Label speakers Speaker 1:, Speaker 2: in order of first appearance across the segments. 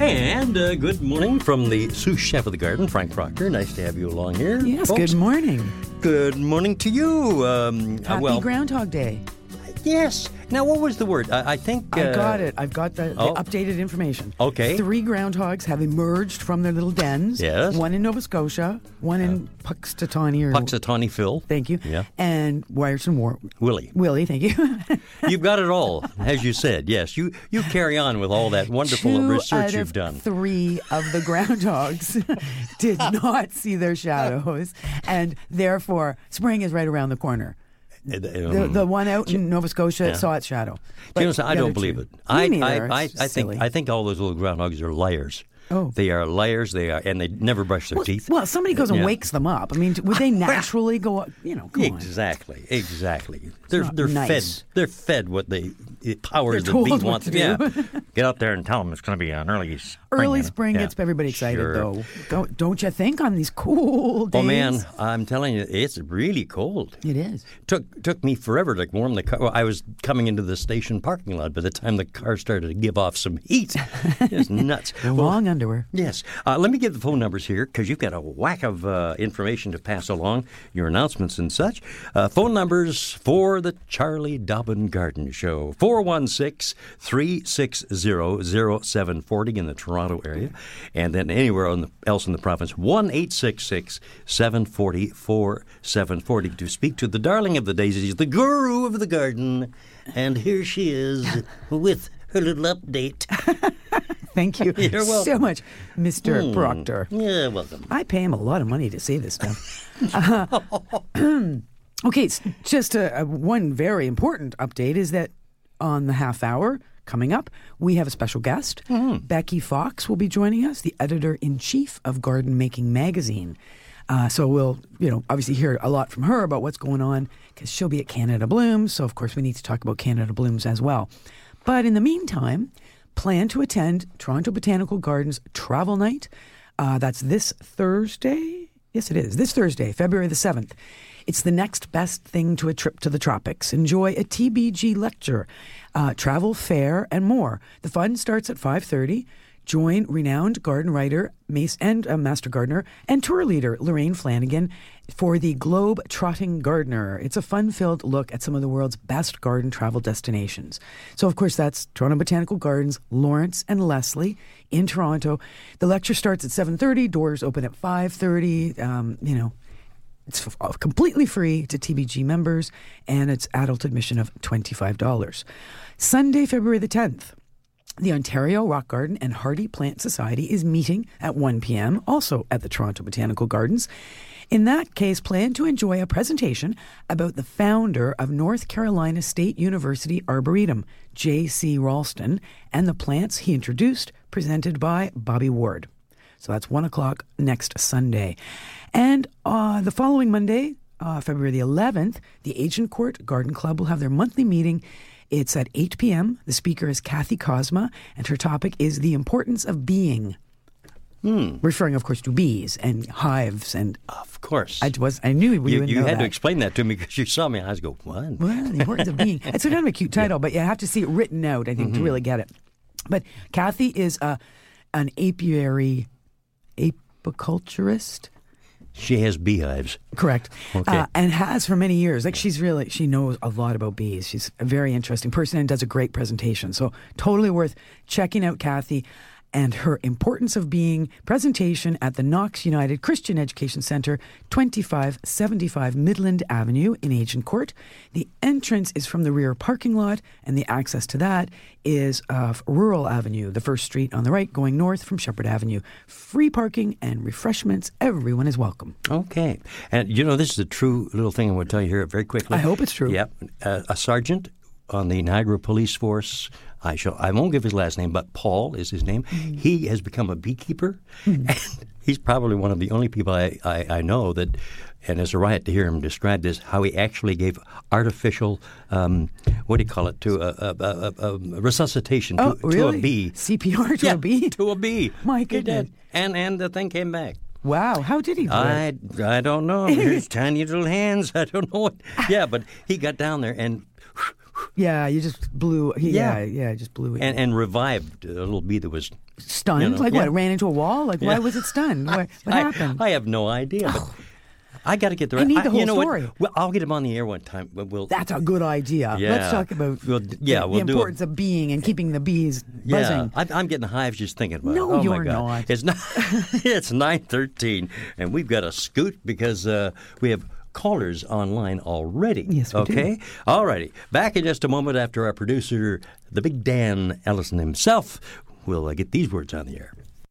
Speaker 1: And uh, good morning from the sous chef of the garden, Frank Proctor. Nice to have you along here.
Speaker 2: Yes,
Speaker 1: folks.
Speaker 2: good morning.
Speaker 1: Good morning to you. Um, uh,
Speaker 2: Happy
Speaker 1: well,
Speaker 2: Groundhog Day.
Speaker 1: Yes. Now, what was the word? I, I think.
Speaker 2: I
Speaker 1: uh,
Speaker 2: got it. I've got the, the
Speaker 1: oh.
Speaker 2: updated information.
Speaker 1: Okay.
Speaker 2: Three groundhogs have emerged from their little dens.
Speaker 1: Yes.
Speaker 2: One in Nova Scotia, one in Puxtatawny. Or,
Speaker 1: Punxsutawney Phil.
Speaker 2: Thank you.
Speaker 1: Yeah.
Speaker 2: And Wiarton War.
Speaker 1: Willie.
Speaker 2: Willie, thank you.
Speaker 1: You've got it all, as you said. Yes, you you carry on with all that wonderful
Speaker 2: Two
Speaker 1: research you've done.
Speaker 2: Three of the groundhogs did not see their shadows, and therefore spring is right around the corner. The,
Speaker 1: um,
Speaker 2: the one out in Nova Scotia saw its shadow. But
Speaker 1: you know, I don't believe
Speaker 2: two-
Speaker 1: it. I. I, I, I think. I think all those little groundhogs are liars.
Speaker 2: Oh.
Speaker 1: They are liars. They are, and they never brush their
Speaker 2: Well,
Speaker 1: teeth.
Speaker 2: well, somebody goes and
Speaker 1: Yeah.
Speaker 2: wakes them up. I mean, would they naturally go up? You know, come on.
Speaker 1: Exactly, exactly. They're they're
Speaker 2: nice.
Speaker 1: fed they're fed what they the powers
Speaker 2: They're
Speaker 1: that be
Speaker 2: told
Speaker 1: want
Speaker 2: to do.
Speaker 1: Yeah, get out there and tell them it's going to be an early spring.
Speaker 2: Early
Speaker 1: you know?
Speaker 2: spring
Speaker 1: Yeah.
Speaker 2: gets everybody excited,
Speaker 1: Sure.
Speaker 2: though. Don't, don't you think on these cool days?
Speaker 1: Oh man, I'm telling you, it's really cold.
Speaker 2: It is.
Speaker 1: Took took me forever to warm the car. Well, I was coming into the station parking lot by the time the car started to give off some heat. It's nuts. Well,
Speaker 2: Long underwear.
Speaker 1: Yes. Uh, let me give the phone numbers here because you've got a whack of uh, information to pass along, your announcements and such. Uh, phone numbers for the Charlie Dobbin Garden Show 416 360 0740 in the Toronto area, and then anywhere on the, else in the province 1 866 740 4740 to speak to the darling of the daisies, the guru of the garden. And here she is with her little update.
Speaker 2: Thank you
Speaker 1: You're
Speaker 2: so much, Mr. Proctor.
Speaker 1: Yeah, welcome.
Speaker 2: I pay him a lot of money to say this stuff. Uh, okay, it's just a, a, one very important update is that on the half hour coming up, we have a special guest. Becky Fox will be joining us, the editor in chief of Garden Making Magazine. Uh, so we'll, you know, obviously hear a lot from her about what's going on because she'll be at Canada Blooms. So of course we need to talk about Canada Blooms as well. But in the meantime, plan to attend Toronto Botanical Gardens Travel Night. Uh, that's this Thursday. Yes, it is. This Thursday, February the 7th. It's the next best thing to a trip to the tropics. Enjoy a TBG lecture, uh, travel fair, and more. The fun starts at 5.30. Join renowned garden writer Mace and uh, master gardener and tour leader Lorraine Flanagan for the Globe Trotting Gardener. It's a fun-filled look at some of the world's best garden travel destinations. So, of course, that's Toronto Botanical Gardens, Lawrence and Leslie in Toronto. The lecture starts at 7:30. Doors open at 5:30. Um, you know, it's uh, completely free to TBG members, and it's adult admission of $25. Sunday, February the 10th. The Ontario Rock Garden and Hardy Plant Society is meeting at 1 p.m., also at the Toronto Botanical Gardens. In that case, plan to enjoy a presentation about the founder of North Carolina State University Arboretum, J.C. Raulston, and the plants he introduced, presented by Bobby Ward. So that's 1 o'clock next Sunday. And uh, the following Monday, uh, February the 11th, the Agincourt Garden Club will have their monthly meeting. It's at 8 p.m. The speaker is Kathy Cosma, and her topic is the importance of being. Referring, of course, to bees and hives. And
Speaker 1: Of course.
Speaker 2: I was, I knew
Speaker 1: You, you
Speaker 2: know
Speaker 1: had
Speaker 2: that.
Speaker 1: to explain that to me because you saw me. I was go, what?
Speaker 2: Well, the importance of being. It's kind of a cute title, but you have to see it written out, I think,
Speaker 1: Mm-hmm.
Speaker 2: to really get it. But Kathy is a, an apiary apiculturist.
Speaker 1: She has beehives.
Speaker 2: Correct.
Speaker 1: Okay.
Speaker 2: Uh, and has for many years. Like she's really, she knows a lot about bees. She's a very interesting person and does a great presentation. So totally worth checking out Kathy. And her importance of being presentation at the Knox United Christian Education Center, 2575 Midland Avenue in Agincourt. The entrance is from the rear parking lot, and the access to that is of Rural Avenue, the first street on the right, going north from Sheppard Avenue. Free parking and refreshments. Everyone is welcome.
Speaker 1: Okay. And you know, this is a true little thing I want to tell you here very quickly.
Speaker 2: I hope it's true.
Speaker 1: Yep. Uh, a sergeant on the Niagara Police Force. I shall. I won't give his last name, but Paul is his name.
Speaker 2: Mm-hmm.
Speaker 1: He has become a beekeeper, and he's probably one of the only people I, I, I know that. And it's a riot to hear him describe this. How he actually gave artificial, um, what do you call it, to a, a, a, a resuscitation
Speaker 2: Oh,
Speaker 1: to, to a bee.
Speaker 2: CPR to
Speaker 1: yeah,
Speaker 2: a bee?
Speaker 1: To a bee.
Speaker 2: My goodness.
Speaker 1: And and the thing came back.
Speaker 2: Wow, how did he do it?
Speaker 1: I, I don't know. His tiny little hands. I don't know what. Yeah, but he got down there and
Speaker 2: Yeah, you just blew. He,
Speaker 1: Yeah.
Speaker 2: yeah, yeah, just blew it.
Speaker 1: and, and revived a little bee that was.
Speaker 2: stunned?
Speaker 1: you know,
Speaker 2: like
Speaker 1: yeah.
Speaker 2: what? Ran into a wall? Like why was it stunned? What, what
Speaker 1: I,
Speaker 2: happened?
Speaker 1: I have no idea. But I got to get the.
Speaker 2: I need the
Speaker 1: you
Speaker 2: whole
Speaker 1: know what?
Speaker 2: story.
Speaker 1: Well, I'll get him on the air one time. but We'll.
Speaker 2: That's a good idea.
Speaker 1: Yeah.
Speaker 2: Let's talk about
Speaker 1: We'll yeah,
Speaker 2: the,
Speaker 1: we'll
Speaker 2: the importance of being and keeping the bees
Speaker 1: yeah,
Speaker 2: buzzing.
Speaker 1: I, I'm getting hives just thinking about
Speaker 2: No,
Speaker 1: it. Oh
Speaker 2: you're
Speaker 1: my God.
Speaker 2: not.
Speaker 1: It's not. it's nine thirteen, and we've got a scoot because uh, we have callers online already.
Speaker 2: Yes, we do.
Speaker 1: okay. All righty. Back in just a moment after our producer, the big Dan Ellison himself, will uh, get these words on the air.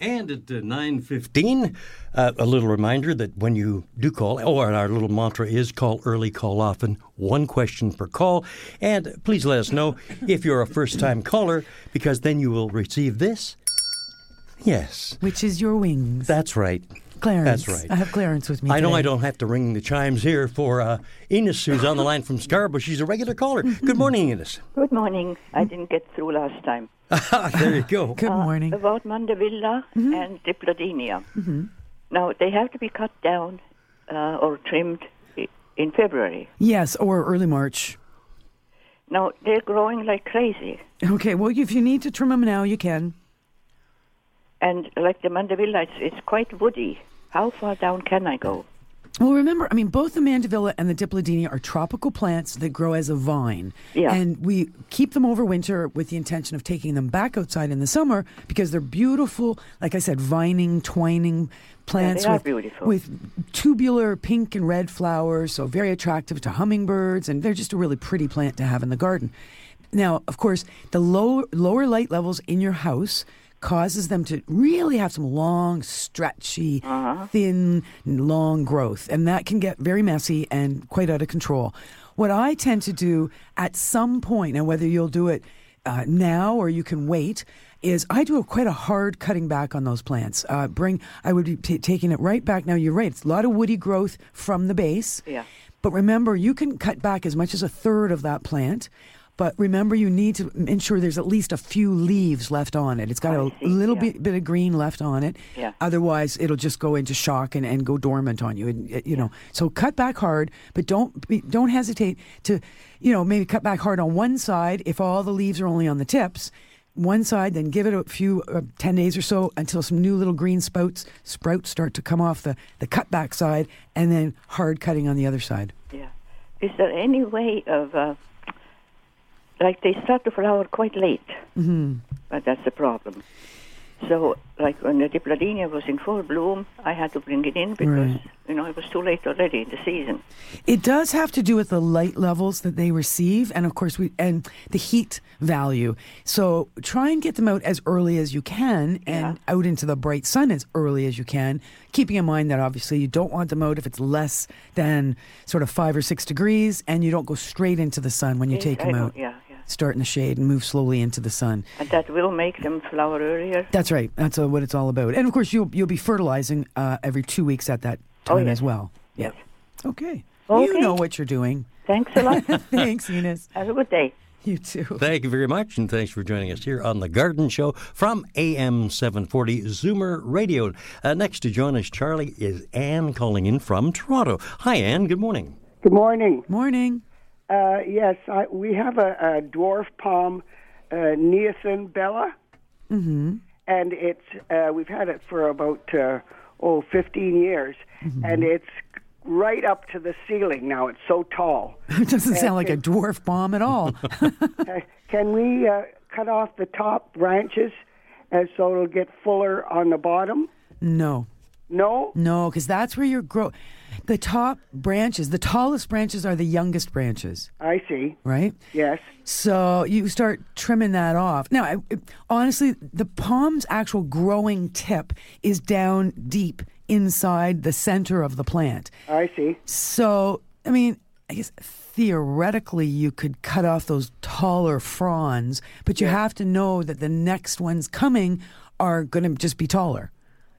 Speaker 1: And at uh, 9.15, uh, a little reminder that when you do call, or our little mantra is call early, call often, one question per call. And please let us know if you're a first-time caller, because then you will receive this. Yes,
Speaker 2: Which is your wings.
Speaker 1: that's right.
Speaker 2: Clarence.
Speaker 1: That's right.
Speaker 2: I have Clarence with me.
Speaker 1: I know. I don't have to ring the chimes here for uh, Eunice, who's on the line from Scarborough. She's a regular caller. Good morning, Eunice.
Speaker 3: Good morning. I didn't get through last time.
Speaker 1: there you go.
Speaker 2: Good uh, morning.
Speaker 3: About Mandevilla mm-hmm. and Dipladenia. Mm-hmm. Now, they have to be cut down uh, or trimmed in February.
Speaker 2: Yes, or early March.
Speaker 3: Now, they're growing like crazy.
Speaker 2: Okay, well, if you need to trim them now, you can.
Speaker 3: And like the Mandevilla, it's, it's quite woody. How far down can I go?
Speaker 2: Well, remember, I mean, both the mandevilla and the dipladenia are tropical plants that grow as a vine.
Speaker 3: Yeah.
Speaker 2: And we keep them over winter with the intention of taking them back outside in the summer because they're beautiful, like I said, vining, twining plants
Speaker 3: are
Speaker 2: with, with tubular pink and red flowers, so very attractive to hummingbirds, and they're just a really pretty plant to have in the garden. Now, of course, the low, lower light levels in your house causes them to really have some long, stretchy, thin, long growth. And that can get very messy and quite out of control. What I tend to do at some point, and whether you'll do it uh, now or you can wait, is I do a, quite a hard cutting back on those plants. Uh, bring, I would be t- taking it right back. Now you're right; it's a lot of woody growth from the base.
Speaker 3: Yeah.
Speaker 2: But remember, you can cut back as much as a third of that plant. But remember, you need to ensure there's at least a few leaves left on it. It's got
Speaker 3: I
Speaker 2: a
Speaker 3: see,
Speaker 2: little
Speaker 3: yeah.
Speaker 2: bit, bit of green left on it.
Speaker 3: Yeah.
Speaker 2: Otherwise, it'll just go into shock and, and go dormant on you. And, uh, you know, so cut back hard, but don't be, don't hesitate to, you know, maybe cut back hard on one side if all the leaves are only on the tips. One side, then give it a few uh, ten days or so until some new little green sprouts sprouts start to come off the the cut back side, and then hard cutting on the other side.
Speaker 3: Yeah. Is there any way of, uh, like, they start to flower quite late? Mm-hmm. But that's the problem. So, like, when the Dipladenia was in full bloom, I had to bring it in because,
Speaker 2: Right.
Speaker 3: you know, it was too late already in the season.
Speaker 2: It does have to do with the light levels that they receive, and of course, we and the heat value. So try and get them out as early as you can, and out into the bright sun as early as you can. Keeping in mind that obviously you don't want them out if it's less than sort of five or six degrees, and you don't go straight into the sun when you
Speaker 3: Yes,
Speaker 2: take
Speaker 3: I
Speaker 2: them out.
Speaker 3: yeah, yeah.
Speaker 2: Start in the shade and move slowly into the sun.
Speaker 3: And that will make them flower earlier.
Speaker 2: That's right. That's uh, what it's all about. And of course, you'll you'll be fertilizing uh, every two weeks at that
Speaker 3: Oh,
Speaker 2: time
Speaker 3: yes.
Speaker 2: as well.
Speaker 3: Yes.
Speaker 2: Okay.
Speaker 3: Okay.
Speaker 2: You know what you're doing.
Speaker 3: Thanks a lot.
Speaker 2: Thanks, Eunice.
Speaker 3: Have a good day.
Speaker 2: You too.
Speaker 1: Thank you very much, and thanks for joining us here on The Garden Show from AM 740 Zoomer Radio. Uh, next to join us, Charlie, is Anne calling in from Toronto. Hi, Anne. Good morning.
Speaker 4: Good morning.
Speaker 2: Morning.
Speaker 4: Uh, yes, I, we have a, a dwarf palm, uh, Neanthe bella, mm-hmm. and it's uh, we've had it for about uh, oh 15 years, and it's right up to the ceiling now. It's so tall.
Speaker 2: It doesn't sound like a dwarf palm at all.
Speaker 4: Uh, Can we uh, cut off the top branches, and so it'll get fuller on the bottom?
Speaker 2: no.
Speaker 4: No.
Speaker 2: No, because that's where your grow. The top branches, the tallest branches are the youngest branches,
Speaker 4: I see.
Speaker 2: right?
Speaker 4: Yes.
Speaker 2: So you start trimming that off. Now, I, it- honestly, the palm's actual growing tip is down deep inside the center of the plant.
Speaker 4: I see.
Speaker 2: So, I mean, I guess theoretically you could cut off those taller fronds, but you have to know that the next ones coming are going to just be taller.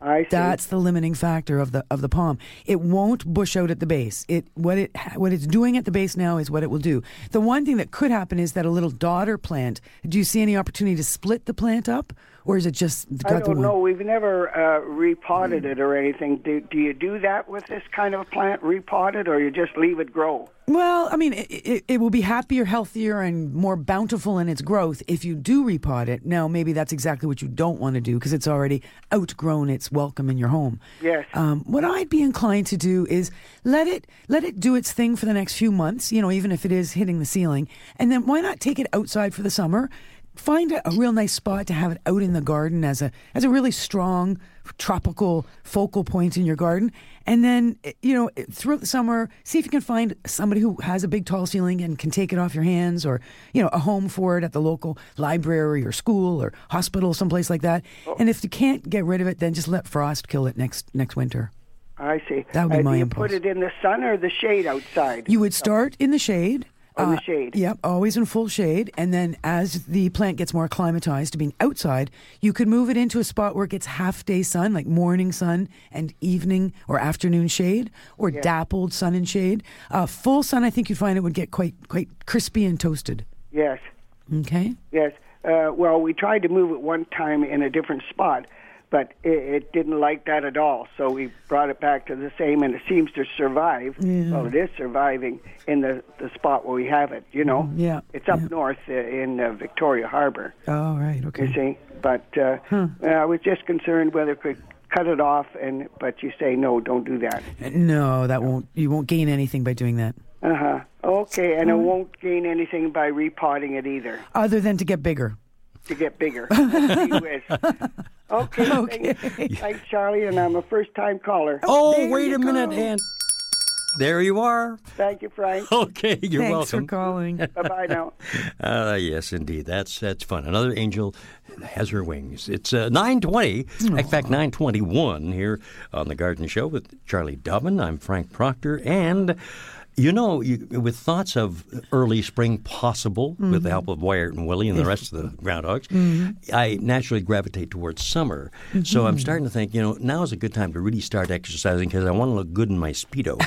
Speaker 4: I see.
Speaker 2: That's the limiting factor of the of the palm. It won't bush out at the base. It what it what it's doing at the base now is what it will do. The one thing that could happen is that a little daughter plant. Do you see any opportunity to split the plant up, or is it just got
Speaker 4: I don't
Speaker 2: one?
Speaker 4: know. We've never uh, repotted it or anything. Do, do you do that with this kind of a plant, repot it, or you just leave it grow?
Speaker 2: Well, I mean, it, it, it will be happier, healthier, and more bountiful in its growth if you do repot it. Now, maybe that's exactly what you don't want to do because it's already outgrown its welcome in your home.
Speaker 4: Yes.
Speaker 2: Um, what I'd be inclined to do is let it let it do its thing for the next few months. You know, even if it is hitting the ceiling, and then why not take it outside for the summer? Find a, a real nice spot to have it out in the garden as a as a really strong tropical focal point in your garden, and then eh, you know throughout the summer, see if you can find somebody who has a big tall ceiling and can take it off your hands, or you know a home for it at the local library or school or hospital, someplace like that. And if you can't get rid of it, then just let frost kill it next next winter.
Speaker 4: I see.
Speaker 2: That would be
Speaker 4: Uh,
Speaker 2: my
Speaker 4: do you
Speaker 2: impulse.
Speaker 4: put it in the sun or the shade outside?
Speaker 2: You would start in the shade.
Speaker 4: On the
Speaker 2: uh,
Speaker 4: shade.
Speaker 2: Yep, always in full shade. And then as the plant gets more acclimatized to being outside, you could move it into a spot where it gets half day sun, like morning sun and evening or afternoon shade, or dappled sun and shade. Uh, full sun, I think you'd find it would get quite quite crispy and toasted.
Speaker 4: Yes.
Speaker 2: Okay.
Speaker 4: Yes. Uh, well, we tried to move it one time in a different spot, but it, it didn't like that at all. So we brought it back to the same, and it seems to survive. Well, it is surviving in the, the spot where we have it. You know.
Speaker 2: Mm-hmm. yeah,
Speaker 4: It's up
Speaker 2: yeah.
Speaker 4: north uh, in uh, Victoria Harbor.
Speaker 2: Oh, right. Okay.
Speaker 4: You see, but uh, uh, I was just concerned whether it could cut it off, and but you say no, don't do that.
Speaker 2: No, that won't. You won't gain anything by doing that,
Speaker 4: Uh huh. Okay, and
Speaker 2: Hmm.
Speaker 4: it won't gain anything by repotting it either
Speaker 2: other than to get bigger.
Speaker 4: to get bigger. Gee whiz. okay,
Speaker 2: Okay.
Speaker 4: Thanks, thanks, Charlie, and I'm a first-time caller.
Speaker 1: Oh,
Speaker 2: there
Speaker 1: wait
Speaker 2: you
Speaker 1: a minute,
Speaker 2: go.
Speaker 1: and there you are.
Speaker 4: Thank you, Frank.
Speaker 1: Okay, you're
Speaker 2: Thanks
Speaker 1: welcome.
Speaker 2: for calling.
Speaker 4: bye bye now.
Speaker 1: Uh, yes, indeed. That's that's fun. Another angel has her wings. It's uh, 920, in fact, 921 here on The Garden Show with Charlie Dobbin. I'm Frank Proctor. And, you know, you, with thoughts of early spring possible with the help of Wiarton Willie and the rest of the groundhogs, I naturally gravitate towards summer. So I'm starting to think, you know, now is a good time to really start exercising because I want to look good in my Speedo.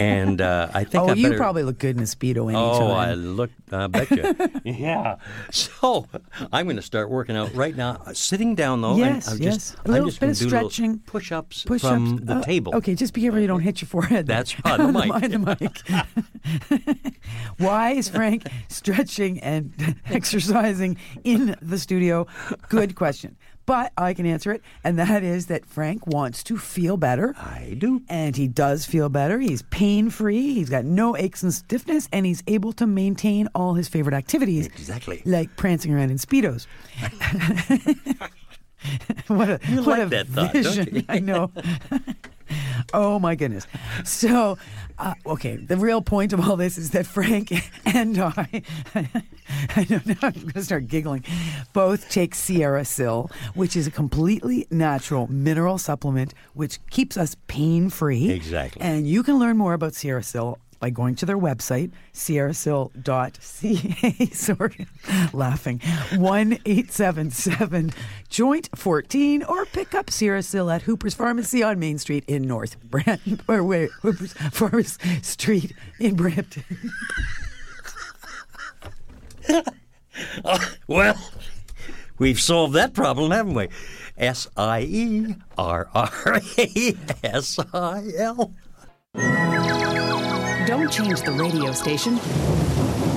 Speaker 1: and uh, I think
Speaker 2: Oh,
Speaker 1: I
Speaker 2: you
Speaker 1: better...
Speaker 2: probably look good in a speedo anytime.
Speaker 1: Oh, I look, I bet you. yeah. So I'm going to start working out right now. Uh, Sitting down though,
Speaker 2: Yes,
Speaker 1: and I'm
Speaker 2: yes.
Speaker 1: just,
Speaker 2: A little
Speaker 1: I'm just
Speaker 2: bit of stretching.
Speaker 1: push-ups,
Speaker 2: Push-ups,
Speaker 1: from the
Speaker 2: uh,
Speaker 1: table.
Speaker 2: Okay, just be careful you don't hit your forehead.
Speaker 1: That's on the mic.
Speaker 2: Why is Frank stretching and exercising in the studio? Good question. But I can answer it, and that is that Frank wants to feel better.
Speaker 1: I do.
Speaker 2: And he does feel better. He's pain free. He's got no aches and stiffness, and he's able to maintain all his favorite activities.
Speaker 1: Exactly.
Speaker 2: Like prancing around in Speedos. what a,
Speaker 1: You
Speaker 2: what
Speaker 1: like
Speaker 2: a
Speaker 1: that thought, don't
Speaker 2: vision.
Speaker 1: you?
Speaker 2: I know. Oh my goodness. So, uh, okay, the real point of all this is that Frank and I, I know now I'm going to start giggling, both take Sierra Sil, which is a completely natural mineral supplement which keeps us pain free.
Speaker 1: Exactly.
Speaker 2: And you can learn more about Sierra Sil by going to their website, sierrasil.ca. Sorry, laughing. 1 877 Joint 14, or pick up Sierra Sil at Hooper's Pharmacy on Main Street in North Brampton, or wait, Hooper's Pharmacy Street in Brampton.
Speaker 1: Well, we've solved that problem, haven't we? S I E R R A S I L.
Speaker 5: Don't change the radio station.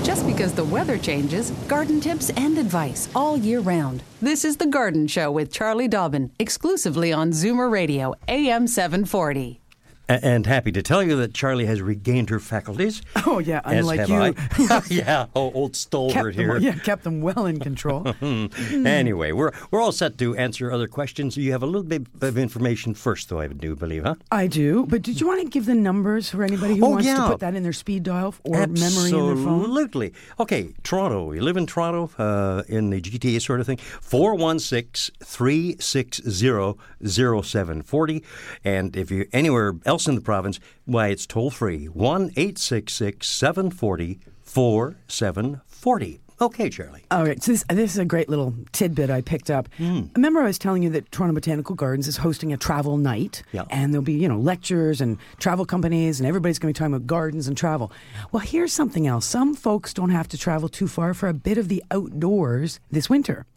Speaker 5: Just because the weather changes, garden tips and advice all year round. This is The Garden Show with Charlie Dobbin, exclusively on Zoomer Radio, AM 740.
Speaker 1: And happy to tell you that Charlie has regained her faculties.
Speaker 2: Oh yeah, unlike you.
Speaker 1: Yeah, oh, old stalwart here.
Speaker 2: them, yeah, kept them well in control.
Speaker 1: Anyway, we're we're all set to answer other questions. You have a little bit of information first, though. I do believe, huh?
Speaker 2: I do, but did you want to give the numbers for anybody who
Speaker 1: Oh,
Speaker 2: wants
Speaker 1: yeah.
Speaker 2: to put that in their speed dial or memory in their phone?
Speaker 1: Absolutely. Okay, Toronto. You live in Toronto, uh, in the GTA sort of thing. 416 360 0740. And if you're anywhere else in the province, why, it's toll free 1 866 740 4740. Okay, Charlie.
Speaker 2: All right, so this, this is a great little tidbit I picked up.
Speaker 1: Hmm.
Speaker 2: Remember, I was telling you that Toronto Botanical Gardens is hosting a travel night,
Speaker 1: Yeah.
Speaker 2: and there'll be you know lectures and travel companies, and everybody's going to be talking about gardens and travel. Well, here's something else: some folks don't have to travel too far for a bit of the outdoors this winter.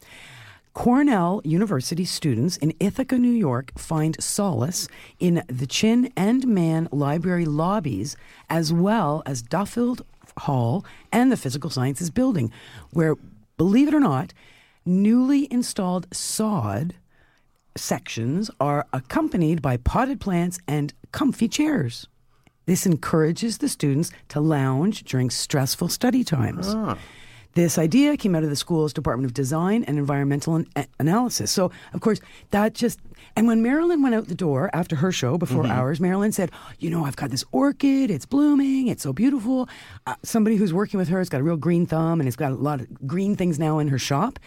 Speaker 2: Cornell University students in Ithaca, New York, find solace in the Chin and Mann library lobbies, as well as Duffield Hall and the Physical Sciences Building, where, believe it or not, newly installed sod sections are accompanied by potted plants and comfy chairs. This encourages the students to lounge during stressful study times. Ah. This idea came out of the school's Department of Design and Environmental an- Analysis. So, of course, that just. And when Marilyn went out the door after her show, before ours, Marilyn said, You know, I've got this orchid. It's blooming. It's so beautiful. Uh, somebody who's working with her has got a real green thumb and has got a lot of green things now in her shop.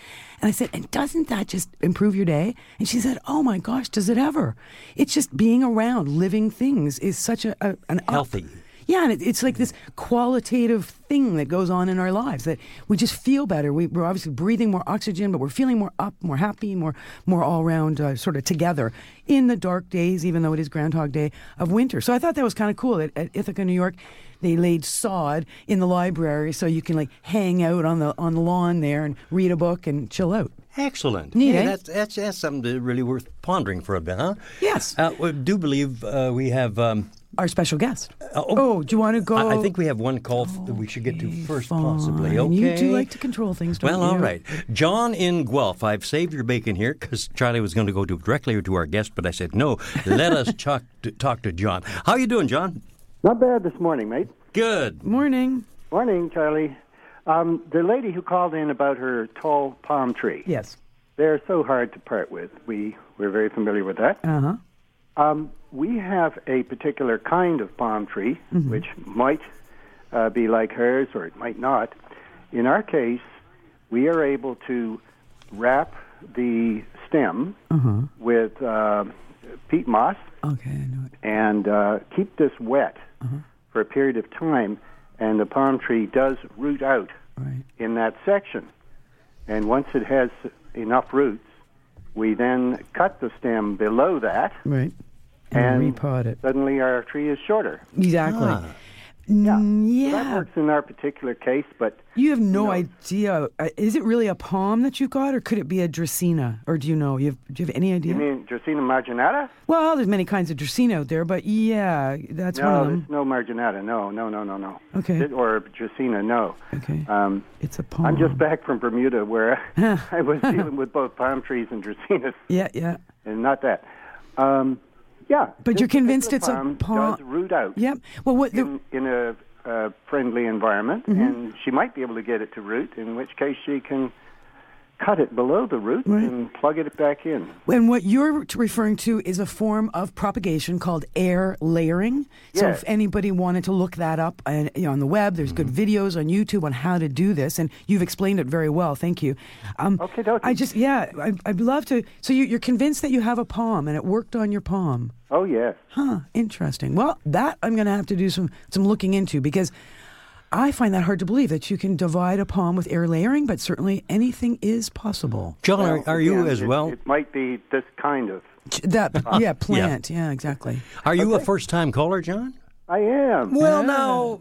Speaker 2: And I said, And doesn't that just improve your day? And she said, Oh my gosh, does it ever? It's just being around living things is such a, a an up-
Speaker 1: Healthy.
Speaker 2: Yeah, and it, it's like this qualitative thing that goes on in our lives that we just feel better. We, we're obviously breathing more oxygen, but we're feeling more up, more happy, more more all around uh, sort of together in the dark days, even though it is Groundhog Day of winter. So I thought that was kind of cool. At, at Ithaca, New York, they laid sod in the library so you can like hang out on the on the lawn there and read a book and chill out.
Speaker 1: Excellent.
Speaker 2: Neat,
Speaker 1: yeah,
Speaker 2: eh?
Speaker 1: that's, that's, that's something that really worth pondering for a bit, huh?
Speaker 2: Yes.
Speaker 1: Uh, we do believe uh, we have. Um,
Speaker 2: Our special guest.
Speaker 1: oh,
Speaker 2: oh, do you want to go?
Speaker 1: I, I think we have one call f- that we should get to first, possibly.
Speaker 2: Fine.
Speaker 1: Okay.
Speaker 2: You do like to control things, don't
Speaker 1: Well,
Speaker 2: you?
Speaker 1: all right. John in Guelph. I've saved your bacon here because Charlie was going to go to directly to our guest, but I said no. Let us talk to, talk to John. How you doing, John?
Speaker 6: Not bad this morning, mate.
Speaker 1: Good.
Speaker 2: Morning.
Speaker 6: Morning, Charlie. Um, the lady who called in about her tall palm tree,
Speaker 2: Yes.
Speaker 6: they're so hard to part with. We, we're very familiar with that.
Speaker 2: Uh huh.
Speaker 6: Um, we have a particular kind of palm tree, which might uh, be like hers or it might not. In our case, we are able to wrap the stem with uh, peat moss
Speaker 2: Okay,
Speaker 6: and uh, keep this wet for a period of time, and the palm tree does root out
Speaker 2: Right.
Speaker 6: in that section. And once it has enough roots, we then cut the stem below that,
Speaker 2: Right.
Speaker 6: And,
Speaker 2: And, repot it.
Speaker 6: suddenly our tree is shorter.
Speaker 2: Exactly.
Speaker 1: Ah.
Speaker 6: Yeah.
Speaker 2: Mm,
Speaker 6: That works in our particular case, but
Speaker 2: You have no
Speaker 6: No.
Speaker 2: idea. Uh, Is it really a palm that you've got, or could it be a Dracaena? Or do you know? You have, do you have any idea?
Speaker 6: you mean Dracaena marginata?
Speaker 2: well, there's many kinds of Dracaena out there, but yeah, that's one
Speaker 6: No,
Speaker 2: of
Speaker 6: there's
Speaker 2: them.
Speaker 6: no marginata. No, no, no, no, no.
Speaker 2: Okay.
Speaker 6: It- or Dracaena, no.
Speaker 2: Okay.
Speaker 6: Um,
Speaker 2: It's a palm.
Speaker 6: I'm just back from Bermuda where I was dealing with both palm trees and Dracaenas.
Speaker 2: Yeah, yeah.
Speaker 6: and not that. Um, yeah,
Speaker 2: But you're convinced it's a
Speaker 6: palm does root out
Speaker 2: Yep. Well, what the
Speaker 6: in, in a, uh friendly environment,
Speaker 2: Mm-hmm.
Speaker 6: and she might be able to get it to root. In which case, she can cut it below the root
Speaker 2: Right.
Speaker 6: and plug it back in.
Speaker 2: And what you're referring to is a form of propagation called air layering.
Speaker 6: Yes.
Speaker 2: So if anybody wanted to look that up and, you know, on the web, there's good
Speaker 6: Mm-hmm.
Speaker 2: videos on YouTube on how to do this, and you've explained it very well. Thank you. Um,
Speaker 6: Okey-dokey.
Speaker 2: I just, yeah, I, I'd love to. So you, you're convinced that you have a palm, and it worked on your palm.
Speaker 6: Oh yes,
Speaker 2: Huh, interesting. Well, that I'm going to have to do some some looking into because I find that hard to believe that you can divide a palm with air layering, but certainly anything is possible.
Speaker 1: John, are,
Speaker 6: Well,
Speaker 1: are you
Speaker 6: again,
Speaker 1: as
Speaker 6: it-
Speaker 1: well?
Speaker 6: It, might be this kind of.
Speaker 2: That yeah, plant. Yeah, exactly.
Speaker 1: Are you a first time caller, John?
Speaker 6: I am.
Speaker 1: Well, now,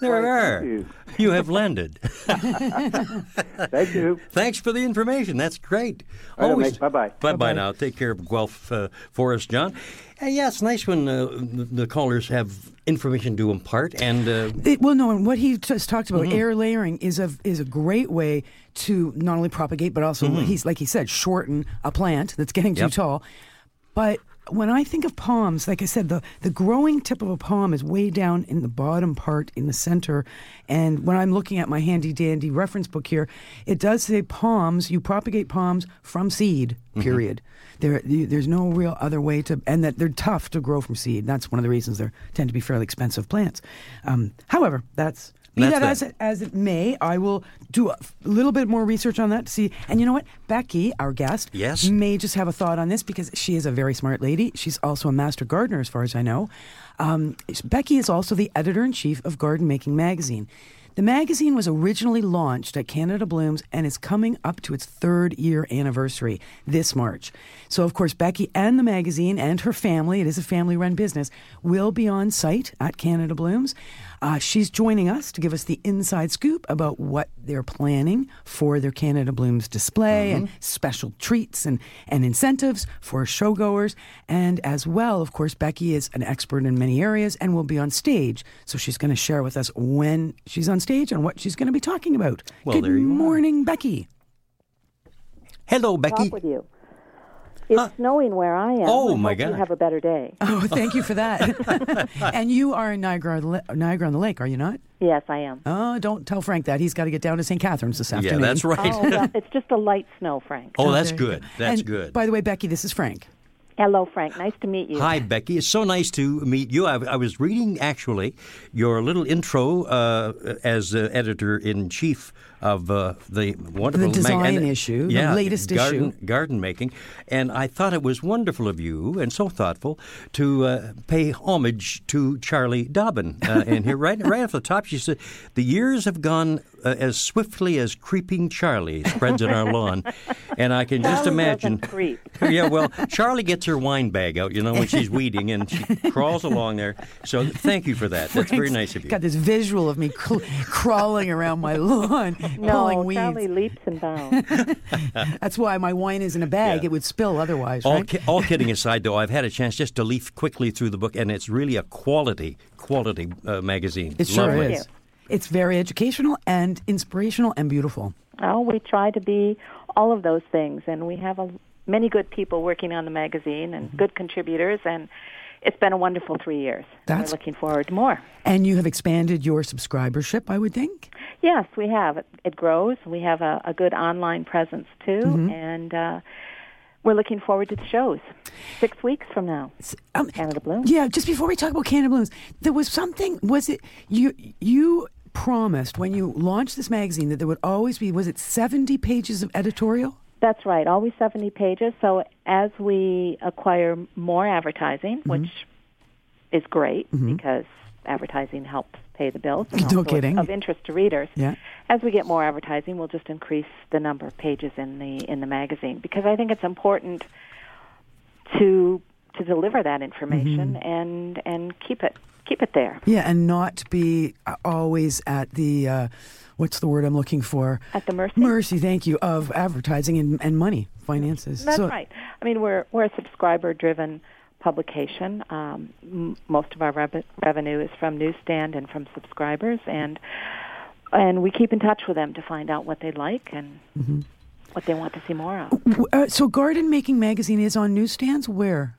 Speaker 1: There we
Speaker 7: Why,
Speaker 1: are.
Speaker 7: thank you.
Speaker 1: You have landed.
Speaker 7: Thank you.
Speaker 1: Thanks for the information. That's great.
Speaker 7: All right, mate. Bye-bye.
Speaker 1: Bye bye
Speaker 2: Bye-bye.
Speaker 1: now. Take care of Guelph uh, for us, John. Uh, yeah, it's nice when uh, the callers have information to impart. And uh,
Speaker 2: It, well, no, and what he just talked about,
Speaker 1: Mm-hmm.
Speaker 2: air layering, is a is a great way to not only propagate but also he's like he said, shorten a plant that's getting too
Speaker 1: Mm-hmm. Yep.
Speaker 2: tall. But when I think of palms, like I said, the the growing tip of a palm is way down in the bottom part in the center. And when I'm looking at my handy dandy reference book here, it does say palms. You propagate palms from seed.
Speaker 1: Mm-hmm.
Speaker 2: Period. There, there's no real other way to, and that they're tough to grow from seed. That's one of the reasons they tend to be fairly expensive plants. Um, however, that's be that,
Speaker 1: that.
Speaker 2: as it, as it may. I will do a little bit more research on that to see. And you know what, Becky, our guest,
Speaker 1: Yes?
Speaker 2: may just have a thought on this because she is a very smart lady. She's also a master gardener, as far as I know. Um, Becky is also the editor in chief of Garden Making Magazine. The magazine was originally launched at Canada Blooms and is coming up to its third year anniversary this March. So, of course, Becky and the magazine and her family, it is a family run business, will be on site at Canada Blooms. Uh, she's joining us to give us the inside scoop about what they're planning for their Canada Blooms display and special treats and, and incentives for showgoers. And as well, of course, Becky is an expert in many areas and will be on stage. So she's going to share with us when she's on stage and what she's going to be talking about.
Speaker 1: Well,
Speaker 2: Good
Speaker 1: there you are.
Speaker 2: morning, Becky.
Speaker 1: hello, Becky.
Speaker 8: Talk with you. It's snowing where I am.
Speaker 1: Oh,
Speaker 8: I
Speaker 1: my
Speaker 8: hope
Speaker 1: God.
Speaker 8: You have a better day.
Speaker 2: Oh, thank you for that. and you are in Niagara, on the Li- Niagara on the Lake, are you not?
Speaker 8: Yes, I am.
Speaker 2: Oh, don't tell Frank that. He's got to get down to St. Catharines this afternoon.
Speaker 1: yeah,
Speaker 2: afternoon.
Speaker 1: that's right.
Speaker 8: Oh, well, it's just a light snow, Frank.
Speaker 1: oh, that's good. That's
Speaker 2: And
Speaker 1: good.
Speaker 2: By the way, Becky, this is Frank.
Speaker 8: Hello, Frank. Nice to meet you.
Speaker 1: Hi, Becky. It's so nice to meet you. I, I was reading actually your little intro uh, as uh, editor in chief of uh, the wonderful
Speaker 2: The design
Speaker 1: and-
Speaker 2: issue, the
Speaker 1: yeah,
Speaker 2: latest
Speaker 1: garden,
Speaker 2: issue.
Speaker 1: garden making, and I thought it was wonderful of you and so thoughtful to uh, pay homage to Charlie Dobbin. Uh, and here, right, right off the top, she said, "The years have gone uh, as swiftly as creeping Charlie spreads in our lawn," and I can just imagine.
Speaker 8: creep.
Speaker 1: yeah, well, Charlie gets her wine bag out, you know, when she's weeding, and she crawls along there. So thank you for that. That's very nice of you.
Speaker 2: Got this visual of me cl- crawling around my lawn,
Speaker 8: no,
Speaker 2: pulling weeds.
Speaker 8: Charlie leaps and bounds.
Speaker 2: That's why my wine is in a bag.
Speaker 1: Yeah.
Speaker 2: It would spill otherwise,
Speaker 1: All,
Speaker 2: right?
Speaker 1: ki- all kidding aside, though, I've had a chance just to leaf quickly through the book, and it's really a quality, quality uh, magazine.
Speaker 2: it sure
Speaker 1: Lovely.
Speaker 2: is. It's very educational and inspirational and beautiful.
Speaker 8: oh, we try to be all of those things, and we have a, many good people working on the magazine and good contributors, and it's been a wonderful three years.
Speaker 2: That's-
Speaker 8: We're looking forward to more.
Speaker 2: And you have expanded your subscribership, I would think.
Speaker 8: Yes, we have. It, it grows. We have a, a good online presence too,
Speaker 2: Mm-hmm.
Speaker 8: and uh, we're looking forward to the shows. Six weeks from now,
Speaker 2: Um,
Speaker 8: Canada Bloom.
Speaker 2: Yeah, just before we talk about Canada Blooms, there was something. Was it you? You promised when you launched this magazine that there would always be. Was it seventy pages of editorial?
Speaker 8: That's right. Always 70 pages. So as we acquire more advertising,
Speaker 2: Mm-hmm.
Speaker 8: which is great because advertising helps pay the bills.
Speaker 2: No kidding.
Speaker 8: Of interest to readers.
Speaker 2: Yeah.
Speaker 8: As we get more advertising, we'll just increase the number of pages in the in the magazine because I think it's important to to deliver that information
Speaker 2: Mm-hmm.
Speaker 8: and and keep it keep it there
Speaker 2: Yeah, and not be uh, always at the. Uh, what's the word I'm looking for?
Speaker 8: at the mercy.
Speaker 2: Mercy, thank you, of advertising and, and money, finances.
Speaker 8: That's
Speaker 2: So-
Speaker 8: right. I mean, we're we're a subscriber-driven publication. Um, m- most of our rev- revenue is from newsstand and from subscribers, and and we keep in touch with them to find out what they like and
Speaker 2: Mm-hmm.
Speaker 8: what they want to see more of.
Speaker 2: Uh, so, Garden Making Magazine is on newsstands. Where?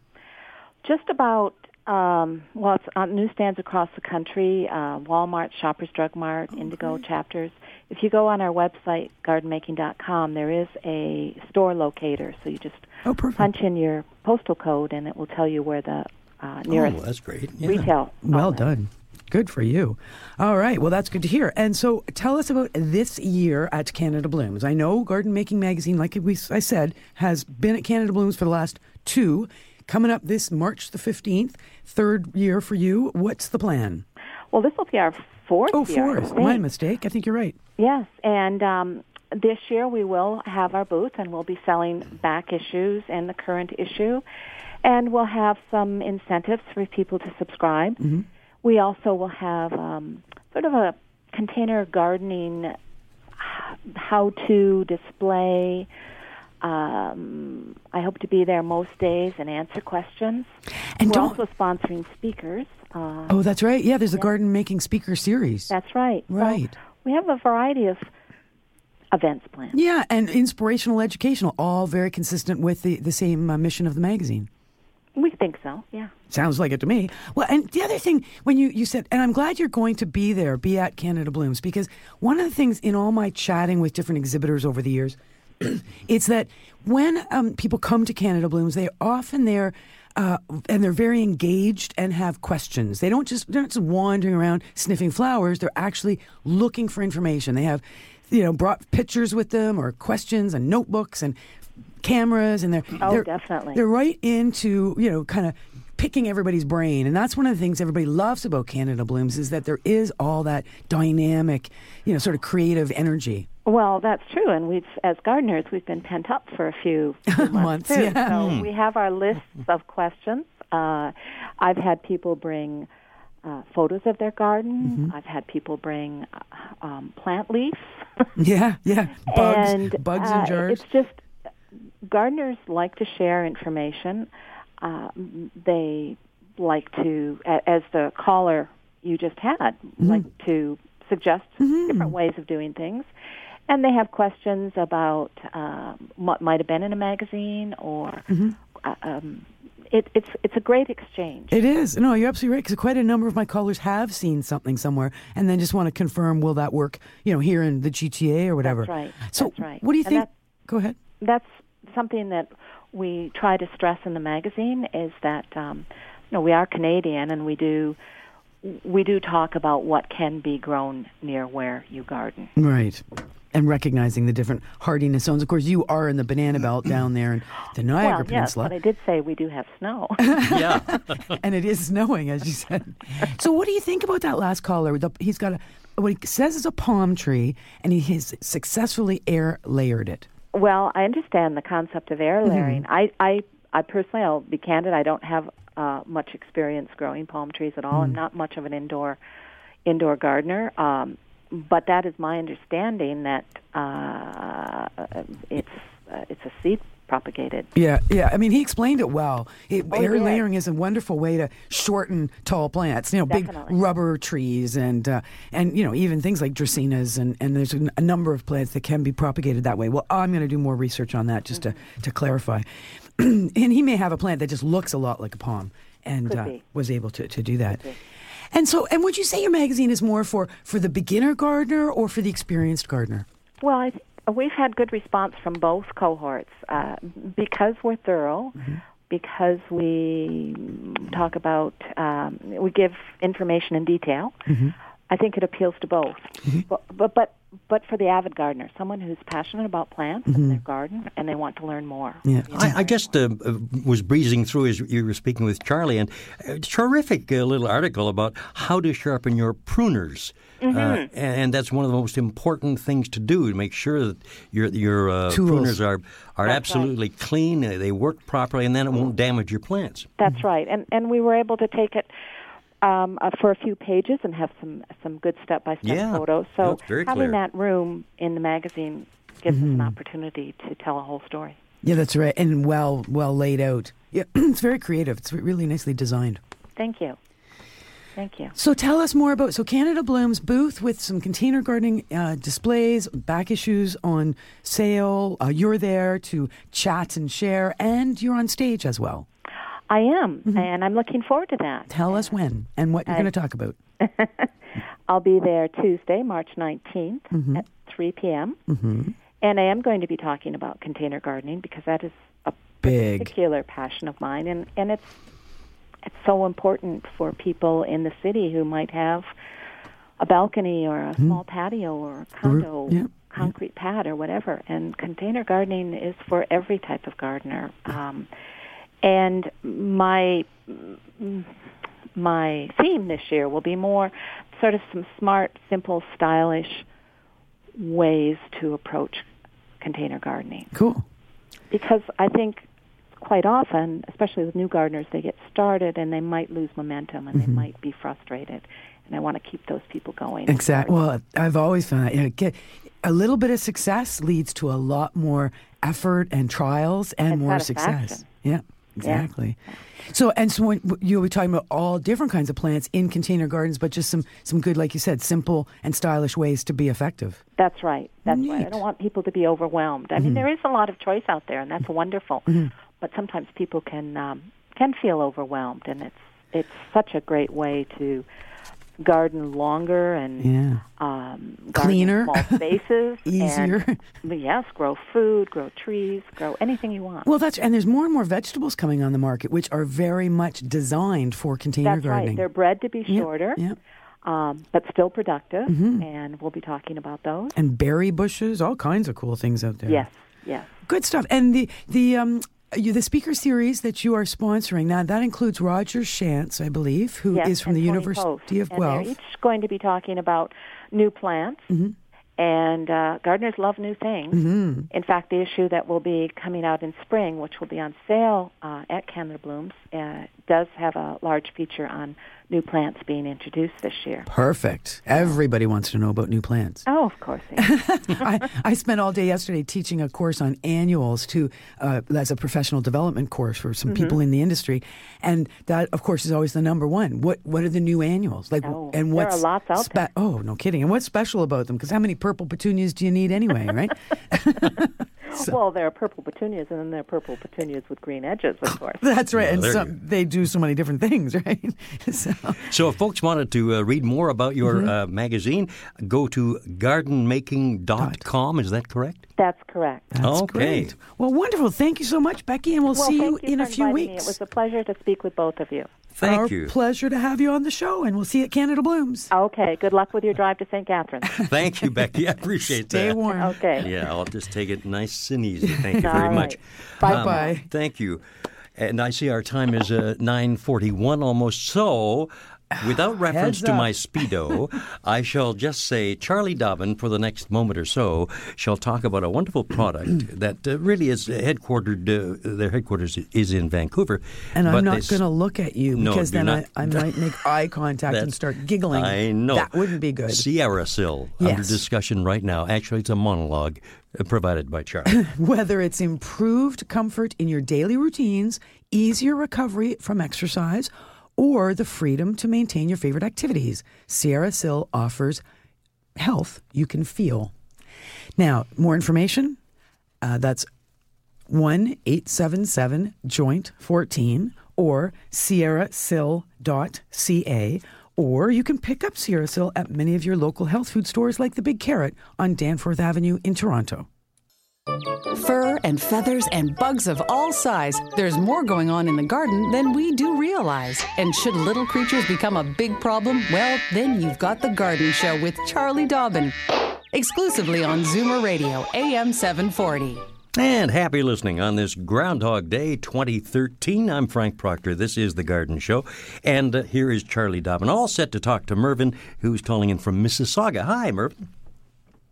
Speaker 8: Just about. Um, well, it's on newsstands across the country, uh, Walmart, Shoppers Drug Mart, Indigo chapters. If you go on our website, gardenmaking.com, there is a store locator. So you just
Speaker 2: Oh,
Speaker 8: punch in your postal code, and it will tell you where the uh, nearest
Speaker 1: Oh, that's great. Yeah.
Speaker 8: retail.
Speaker 2: Well
Speaker 8: outlet.
Speaker 2: done. Good for you. All right. Well, that's good to hear. And so, tell us about this year at Canada Blooms. I know Garden Making Magazine, like we, I said, has been at Canada Blooms for the last two. Coming up this March the 15th, third year for you. What's the plan?
Speaker 8: Well, this will be our fourth
Speaker 2: Oh,
Speaker 8: year.
Speaker 2: Fourth. My mistake. I think you're right.
Speaker 8: Yes, and um, this year we will have our booth, and we'll be selling back issues and the current issue, and we'll have some incentives for people to subscribe.
Speaker 2: Mm-hmm.
Speaker 8: We also will have um, sort of a container gardening how to display. Um, I hope to be there most days and answer questions.
Speaker 2: And
Speaker 8: We're also sponsoring speakers. Uh,
Speaker 2: Oh, that's right. Yeah, there's a garden making speaker series.
Speaker 8: that's right. So
Speaker 2: Right.
Speaker 8: we have a variety of events planned.
Speaker 2: Yeah, and inspirational, educational, all very consistent with the, the same uh, mission of the magazine.
Speaker 8: We think so. Yeah.
Speaker 2: Sounds like it to me. Well, and the other thing, when you, you said, and I'm glad you're going to be there, be at Canada Blooms, because one of the things in all my chatting with different exhibitors over the years, it's that when um, people come to Canada Blooms, they're often there. Uh, and they're very engaged and have questions. They don't just they're not just wandering around sniffing flowers. They're actually looking for information. They have, you know, brought pictures with them or questions and notebooks and cameras, and they're
Speaker 8: Oh,
Speaker 2: they're,
Speaker 8: definitely.
Speaker 2: they're right into you know kind of picking everybody's brain and that's one of the things everybody loves about canada blooms is that there is all that dynamic you know sort of creative energy
Speaker 8: Well, that's true, and we've, as gardeners, we've been pent up for a few, few months,
Speaker 2: Months,
Speaker 8: too.
Speaker 2: yeah.
Speaker 8: So we have our lists of questions. Uh, I've had people bring uh, photos of their garden. I've had people bring uh, um, plant leaves.
Speaker 2: yeah yeah bugs
Speaker 8: and
Speaker 2: bugs
Speaker 8: uh,
Speaker 2: in jars
Speaker 8: It's just gardeners like to share information. Uh, they like to, as the caller you just had,
Speaker 2: Mm-hmm.
Speaker 8: like to suggest different ways of doing things. And they have questions about um, what might have been in a magazine, or uh, um, it, it's it's a great exchange.
Speaker 2: it is no you're absolutely right because quite a number of my callers have seen something somewhere and then just want to confirm will that work you know here in the gta or whatever
Speaker 8: That's right.
Speaker 2: so
Speaker 8: That's right.
Speaker 2: what do you think go ahead
Speaker 8: that's something that we try to stress in the magazine is that um, you know we are Canadian and we do we do talk about what can be grown near where you garden.
Speaker 2: right and recognizing the different hardiness zones of course you are in the banana belt down there in the niagara
Speaker 8: well, yes,
Speaker 2: peninsula
Speaker 8: but I did say we do have snow.
Speaker 1: yeah.
Speaker 2: and it is snowing, as you said. so, what do you think about that last caller? The, he's got a what he says is a palm tree, and he has successfully air layered it.
Speaker 8: well, I understand the concept of air mm-hmm. layering. I, I, I personally, I'll be candid. I don't have uh, much experience growing palm trees at all. I'm not much of an indoor indoor gardener. Um, but that is my understanding that uh, it's uh, it's a seed propagated.
Speaker 2: Yeah, yeah. I mean, he explained it well. It,
Speaker 8: Oh,
Speaker 2: air
Speaker 8: did.
Speaker 2: layering is a wonderful way to shorten tall plants. You know,
Speaker 8: Definitely.
Speaker 2: big rubber trees and uh, and you know even things like dracaenas and and there's a, a number of plants that can be propagated that way. Well, I'm going to do more research on that just
Speaker 8: Mm-hmm.
Speaker 2: to to clarify. and he may have a plant that just looks a lot like a palm and uh, was able to to do that. And so, and would you say your magazine is more for for the beginner gardener or for the experienced gardener?
Speaker 8: Well, I th- we've had good response from both cohorts uh, because we're thorough, because we talk about, um, we give information in detail. I think it appeals to both. But, but but but for the avid gardener, someone who's passionate about plants and their garden, and they want to learn more.
Speaker 2: Yeah.
Speaker 1: I, I just uh, uh, was breezing through as you were speaking with Charlie, and a terrific uh, little article about how to sharpen your pruners. Uh, and that's one of the most important things to do to make sure that your your uh, pruners are are
Speaker 8: That's
Speaker 1: absolutely clean, uh, they work properly, and then it won't damage your plants.
Speaker 8: That's right, and and we were able to take it um, uh, for a few pages and have some some good step by step photos. So having
Speaker 1: clear.
Speaker 8: that room in the magazine gives us an opportunity to tell a whole story.
Speaker 2: Yeah, that's right, and well well laid out. Yeah, it's very creative. It's really nicely designed.
Speaker 8: Thank you, thank you.
Speaker 2: So tell us more about so Canada Blooms booth with some container gardening uh, displays, back issues on sale. Uh, you're there to chat and share, and you're on stage as well.
Speaker 8: I am, mm-hmm. and I'm looking forward to that.
Speaker 2: Tell us when and what you're
Speaker 8: I-
Speaker 2: going to talk about.
Speaker 8: I'll be there Tuesday, March 19th mm-hmm. at 3 p.m. Mm-hmm. And I am going to be talking about container gardening because that is a
Speaker 2: Big.
Speaker 8: particular passion of mine, and and it's it's so important for people in the city who might have a balcony or a small patio or a condo,
Speaker 2: yeah.
Speaker 8: concrete pad or whatever. And container gardening is for every type of gardener. Um, and my my theme this year will be more sort of some smart, simple, stylish ways to approach container gardening
Speaker 2: Cool.
Speaker 8: because I think quite often, especially with new gardeners, they get started and they might lose momentum and they mm-hmm. might be frustrated. and I want to keep those people going.
Speaker 2: Exactly. Well, I've always found that you know, get a little bit of success leads to a lot more effort and trials and,
Speaker 8: And
Speaker 2: more success. Yeah, exactly. So, and so when you'll be talking about all different kinds of plants in container gardens, but just some some good, like you said, simple and stylish ways to be effective.
Speaker 8: That's right. That's right. I don't want people to be overwhelmed. I mean, mm-hmm. there is a lot of choice out there, and that's mm-hmm. wonderful. Mm-hmm. But sometimes people can um, can feel overwhelmed, and it's it's such a great way to garden longer and
Speaker 2: Yeah.
Speaker 8: um,
Speaker 2: Cleaner.
Speaker 8: small spaces,
Speaker 2: Easier.
Speaker 8: And, yes, grow food, grow trees, grow anything you want.
Speaker 2: Well, that's and there's more and more vegetables coming on the market, which are very much designed for container
Speaker 8: That's
Speaker 2: gardening.
Speaker 8: right. They're bred to be shorter,
Speaker 2: yeah.
Speaker 8: um, but still productive,
Speaker 2: Mm-hmm.
Speaker 8: and we'll be talking about those.
Speaker 2: and berry bushes, all kinds of cool things out there.
Speaker 8: Yes, yes.
Speaker 2: Good stuff. And the the um you, the speaker series that you are sponsoring now that includes Roger Shantz, I believe, who is
Speaker 8: Yes,
Speaker 2: from the
Speaker 8: Tony
Speaker 2: University
Speaker 8: Post.
Speaker 2: of
Speaker 8: and
Speaker 2: Guelph.
Speaker 8: They're each going to be talking about new plants.
Speaker 2: Mm-hmm.
Speaker 8: And uh, gardeners love new things.
Speaker 2: Mm-hmm.
Speaker 8: In fact, the issue that will be coming out in spring, which will be on sale uh, at Canada Blooms, uh, does have a large feature on new plants being introduced this year.
Speaker 2: Perfect. Everybody wants to know about new plants.
Speaker 8: Oh, of course. they.
Speaker 2: I, I spent all day yesterday teaching a course on annuals to uh, as a professional development course for some
Speaker 8: Mm-hmm.
Speaker 2: people in the industry, and that of course is always the number one. What what are the new annuals like?
Speaker 8: Oh,
Speaker 2: and
Speaker 8: there
Speaker 2: what's
Speaker 8: are lots out there.
Speaker 2: Oh, no kidding! And what's special about them? Because how many purple petunias do you need anyway? Right?
Speaker 8: well, there are purple petunias, and then there are purple petunias with green edges, of course.
Speaker 2: That's right.
Speaker 1: Yeah,
Speaker 2: and
Speaker 1: there
Speaker 2: some, they do so many different things, right? so,
Speaker 1: So, if folks wanted to uh, read more about your
Speaker 2: Mm-hmm.
Speaker 1: uh, magazine, go to gardenmaking.com. Is that correct?
Speaker 8: That's correct.
Speaker 2: that's
Speaker 1: Okay.
Speaker 2: great. Well, wonderful. Thank you so much, Becky, and we'll,
Speaker 8: well,
Speaker 2: see you
Speaker 8: you
Speaker 2: in a few
Speaker 8: inviting me.
Speaker 2: weeks.
Speaker 8: It was a pleasure to speak with both of you.
Speaker 1: Thank
Speaker 2: Our
Speaker 1: you.
Speaker 2: pleasure to have you on the show, and we'll see you at Canada Blooms.
Speaker 8: Okay, good luck with your drive to St. Catharines.
Speaker 1: Thank you, Becky. I appreciate
Speaker 2: Stay
Speaker 1: that.
Speaker 2: Stay warm.
Speaker 8: Okay.
Speaker 1: Yeah, I'll just take it nice and easy. Thank you very
Speaker 8: right.
Speaker 1: much.
Speaker 2: Bye-bye.
Speaker 1: thank you. And I see our time is uh, 9.41 almost. So, without reference to my Speedo, I shall just say Charlie Dobbin, for the next moment or so, shall talk about a wonderful product that uh, really is headquartered, uh, their headquarters is in Vancouver.
Speaker 2: And
Speaker 1: but
Speaker 2: I'm not going to look at you
Speaker 1: No,
Speaker 2: because then
Speaker 1: not.
Speaker 2: I, I might make eye contact and start giggling.
Speaker 1: I know.
Speaker 2: That wouldn't be good.
Speaker 1: SierraSil, under discussion right now. Actually, it's a monologue uh, provided by Charlie.
Speaker 2: Whether it's improved comfort in your daily routines, easier recovery from exercise, or the freedom to maintain your favorite activities, SierraSil offers health you can feel. Now, more information? Uh, that's 1 877 Joint 14 or sierrasil.ca. Or you can pick up SierraSil at many of your local health food stores like the Big Carrot on Danforth Avenue in Toronto.
Speaker 5: Fur and feathers and bugs of all size. There's more going on in the garden than we do realize. And should little creatures become a big problem, well, then you've got The Garden Show with Charlie Dobbin. Exclusively on Zoomer Radio, AM 740.
Speaker 1: And happy listening on this Groundhog Day 2013. I'm Frank Proctor. This is The Garden Show. And uh, here is Charlie Dobbin, all set to talk to Mervyn, who's calling in from Mississauga. Hi, Mervyn.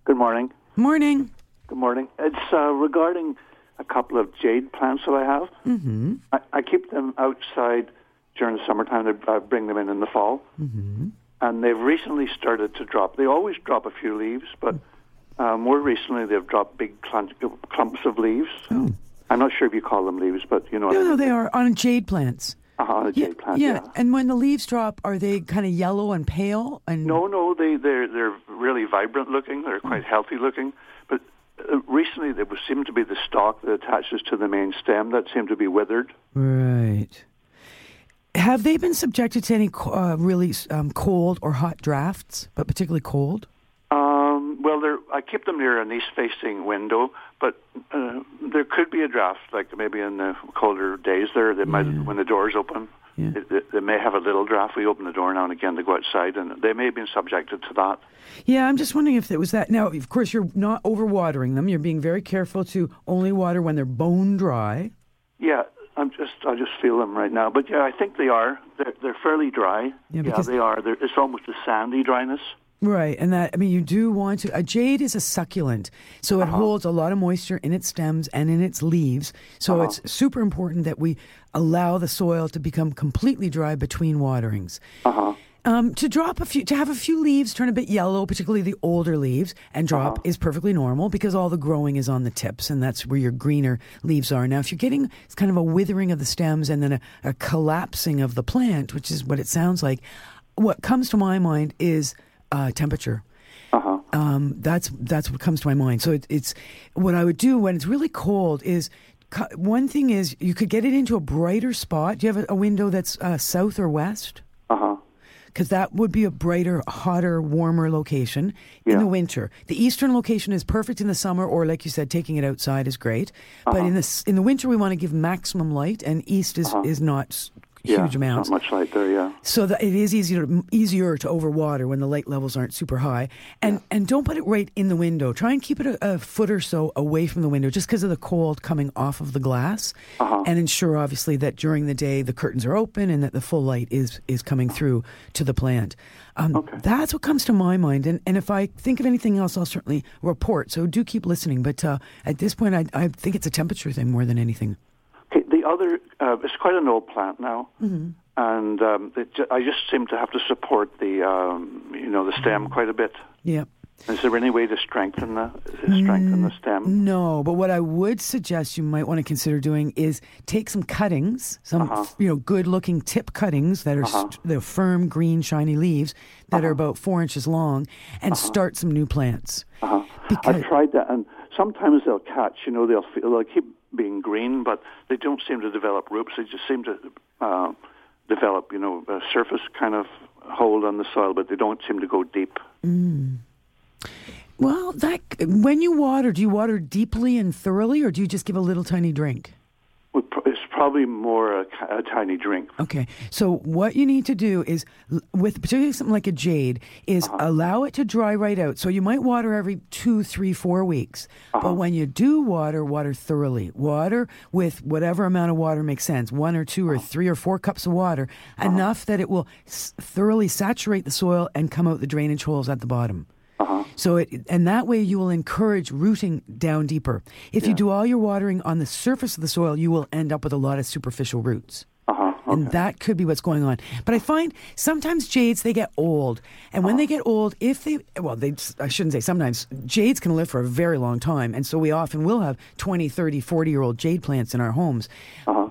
Speaker 7: Good morning.
Speaker 2: Morning.
Speaker 7: Good morning. It's uh, regarding a couple of jade plants that I have. Mm-hmm. I, I keep them outside during the summertime. I uh, bring them in in the fall. Mm-hmm. And they've recently started to drop. They always drop a few leaves, but uh, more recently they've dropped big clump, clumps of leaves.
Speaker 2: Oh.
Speaker 7: I'm not sure if you call them leaves, but you know what
Speaker 2: No, no, they are on jade plants.
Speaker 7: Uh-huh, on a jade plant,
Speaker 2: yeah.
Speaker 7: yeah.
Speaker 2: And when the leaves drop, are they kind of yellow and pale? And
Speaker 7: No, no, they they're they're really vibrant looking. They're quite healthy looking. Uh, recently, there was seemed to be the stalk that attaches to the main stem that seemed to be withered.
Speaker 2: Right. Have they been subjected to any uh, really um, cold or hot drafts, but particularly cold?
Speaker 7: Um, well, they're, I keep them near an east-facing window, but uh, there could be a draft, like maybe in the colder days. There, they might when the doors open.
Speaker 2: Yeah.
Speaker 7: It- they may have a little draft. We open the door now and again to go outside, and they may have been subjected to that.
Speaker 2: Yeah, I'm just wondering if it was that. Now, of course, you're not overwatering them. You're being very careful to only water when they're bone dry.
Speaker 7: Yeah, I'm just I just feel them right now. But yeah, I think they are. They're they're fairly dry.
Speaker 2: Yeah, because-
Speaker 7: they are. They're, it's almost a sandy dryness.
Speaker 2: Right, and that I mean, you do want to. A jade is a succulent, so it holds a lot of moisture in its stems and in its leaves. So it's super important that we allow the soil to become completely dry between waterings.
Speaker 7: Uh huh.
Speaker 2: Um, to drop a few, to have a few leaves turn a bit yellow, particularly the older leaves, and drop
Speaker 7: Uh-huh.
Speaker 2: is perfectly normal because all the growing is on the tips, and that's where your greener leaves are. Now, if you're getting it's kind of a withering of the stems and then a, a collapsing of the plant, which is what it sounds like, what comes to my mind is uh, temperature.
Speaker 7: Uh-huh.
Speaker 2: Um, that's that's what comes to my mind. So it, it's what I would do when it's really cold is. cu- One thing is you could get it into a brighter spot. Do you have a, a window that's uh, south or west?
Speaker 7: Uh-huh.
Speaker 2: because that would be a brighter, hotter, warmer location in the winter. The eastern location is perfect in the summer, or like you said, taking it outside is great.
Speaker 7: Uh-huh.
Speaker 2: But in the in the winter, we want to give maximum light, and east is is not
Speaker 7: Yeah,
Speaker 2: huge amounts.
Speaker 7: Not much light there, yeah.
Speaker 2: So that it is easier easier to overwater when the light levels aren't super high, and and don't put it right in the window. Try and keep it a, a foot or so away from the window, just because of the cold coming off of the glass,
Speaker 7: Uh-huh.
Speaker 2: and ensure obviously that during the day the curtains are open and that the full light is is coming through to the plant. Um, That's what comes to my mind, and and if I think of anything else, I'll certainly report. So do keep listening. But uh, at this point, I I think it's a temperature thing more than anything.
Speaker 7: The other, uh, it's quite an old plant now,
Speaker 2: Mm-hmm.
Speaker 7: and um, it, I just seem to have to support the, um, you know, the stem
Speaker 2: Mm-hmm.
Speaker 7: quite a bit.
Speaker 2: Yeah.
Speaker 7: Is there any way to strengthen the strengthen the stem?
Speaker 2: No, but what I would suggest you might want to consider doing is take some cuttings, some
Speaker 7: Uh-huh.
Speaker 2: you know good-looking tip cuttings that are st- they're firm, green, shiny leaves that are about four inches long, and start some new plants.
Speaker 7: Uh-huh.
Speaker 2: Because
Speaker 7: I've tried that, and sometimes they'll catch. You know, they'll feel, they'll keep being green, but they don't seem to develop roots. They just seem to uh, develop, you know, a surface kind of hold on the soil, but they don't seem to go deep.
Speaker 2: well, that when you water, do you water deeply and thoroughly, or do you just give a little tiny drink?
Speaker 7: Well, pro- It's probably more a, a tiny drink.
Speaker 2: Okay. So what you need to do is, with particularly something like a jade, is
Speaker 7: Uh-huh.
Speaker 2: allow it to dry right out. So you might water every two, three, four weeks.
Speaker 7: Uh-huh.
Speaker 2: But when you do water, water thoroughly. Water with whatever amount of water makes sense. One or two or
Speaker 7: Uh-huh.
Speaker 2: three or four cups of water, enough that it will s- thoroughly saturate the soil and come out the drainage holes at the bottom.
Speaker 7: Uh-huh.
Speaker 2: So it and that way you will encourage rooting down deeper. If you do all your watering on the surface of the soil, you will end up with a lot of superficial roots.
Speaker 7: Uh-huh.
Speaker 2: And that could be what's going on. But I find sometimes jades they get old, and when they get old, if they well, they I shouldn't say sometimes jades can live for a very long time, and so we often will have 20, 30, 40 year old jade plants in our homes.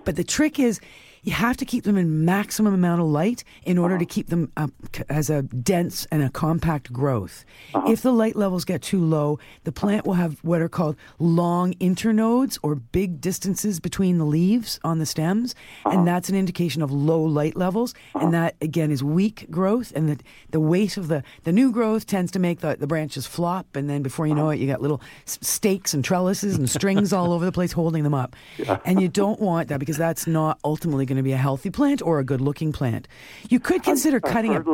Speaker 2: But the trick is you have to keep them in maximum amount of light in order to uh-huh. keep them um, up as a dense and a compact growth. Uh-huh. If the light levels get too low, the plant will have what are called long internodes or big distances between the leaves on the stems, and uh-huh. that's an indication of low light levels. And that again is weak growth, and the the weight of the the new growth tends to make the, the branches flop, and then before you know it, you got little stakes and trellises and strings all over the place holding them up. And you don't want that because that's not ultimately going to be a healthy plant or a good looking plant. You could consider cutting it.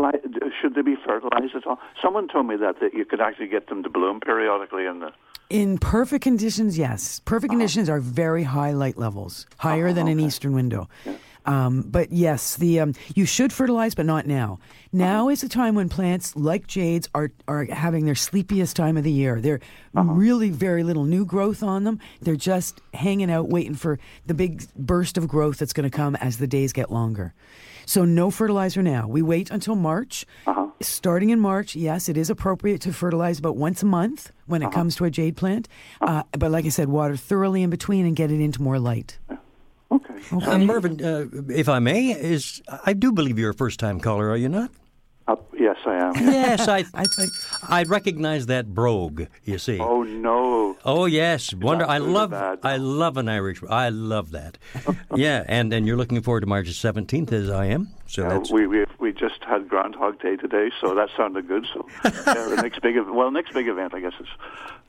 Speaker 7: Should they be fertilized at all? Someone told me that, that you could actually get them to bloom periodically in the.
Speaker 2: In perfect conditions, yes. Perfect conditions are very high light levels, higher than an oh, eastern window. Um, but yes, the um, you should fertilize, but not now. Now is the time when plants like jades are are having their sleepiest time of the year. They're really very little new growth on them. They're just hanging out, waiting for the big burst of growth that's going to come as the days get longer. So no fertilizer now. We wait until March. Starting in March, yes, it is appropriate to fertilize about once a month when it comes to a jade plant. Uh, but like I said, water thoroughly in between and get it into more light.
Speaker 7: Okay.
Speaker 1: Uh, Mervyn, uh, if I may, is I do believe you're a first-time caller, are you not?
Speaker 7: Uh, yes, I am.
Speaker 1: Yes, I
Speaker 2: I think
Speaker 1: I recognize that brogue. You see.
Speaker 7: Oh no.
Speaker 1: Oh yes, wonder. I love.
Speaker 7: bad?
Speaker 1: I love an Irish. I love that. yeah, and and you're looking forward to March 17th, as I am. So that's
Speaker 7: we, we we just had Groundhog Day today, so that sounded good. So yeah, the next big well, next big event, I guess, is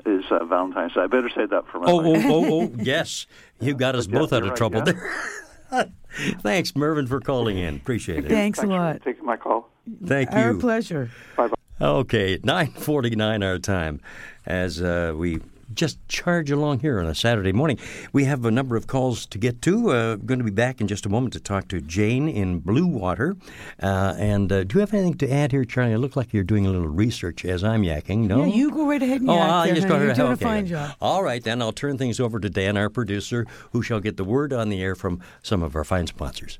Speaker 7: is uh, Valentine's. Day. I better say that for my.
Speaker 1: Oh,
Speaker 7: wife.
Speaker 1: oh, oh, oh, yes. You got us
Speaker 7: Yeah,
Speaker 1: both out of
Speaker 7: right,
Speaker 1: trouble
Speaker 7: yeah.
Speaker 1: there. Thanks, Mervyn, for calling in. Appreciate it.
Speaker 2: Thanks a lot.
Speaker 7: for taking my call.
Speaker 1: Thank you.
Speaker 2: Our pleasure.
Speaker 7: Bye bye.
Speaker 1: Okay, 9:49 our time as uh, we just charge along here on a Saturday morning. We have a number of calls to get to. Uh, going to be back in just a moment to talk to Jane in Blue Water. Uh, and uh, do you have anything to add here, Charlie? It look like you're doing a little research as I'm yakking. No,
Speaker 2: Yeah, you go right ahead and
Speaker 1: Oh, I'll
Speaker 2: there,
Speaker 1: just go
Speaker 2: You're
Speaker 1: right-
Speaker 2: doing a
Speaker 1: okay,
Speaker 2: fine job.
Speaker 1: All right, then I'll turn things over to Dan, our producer, who shall get the word on the air from some of our fine sponsors.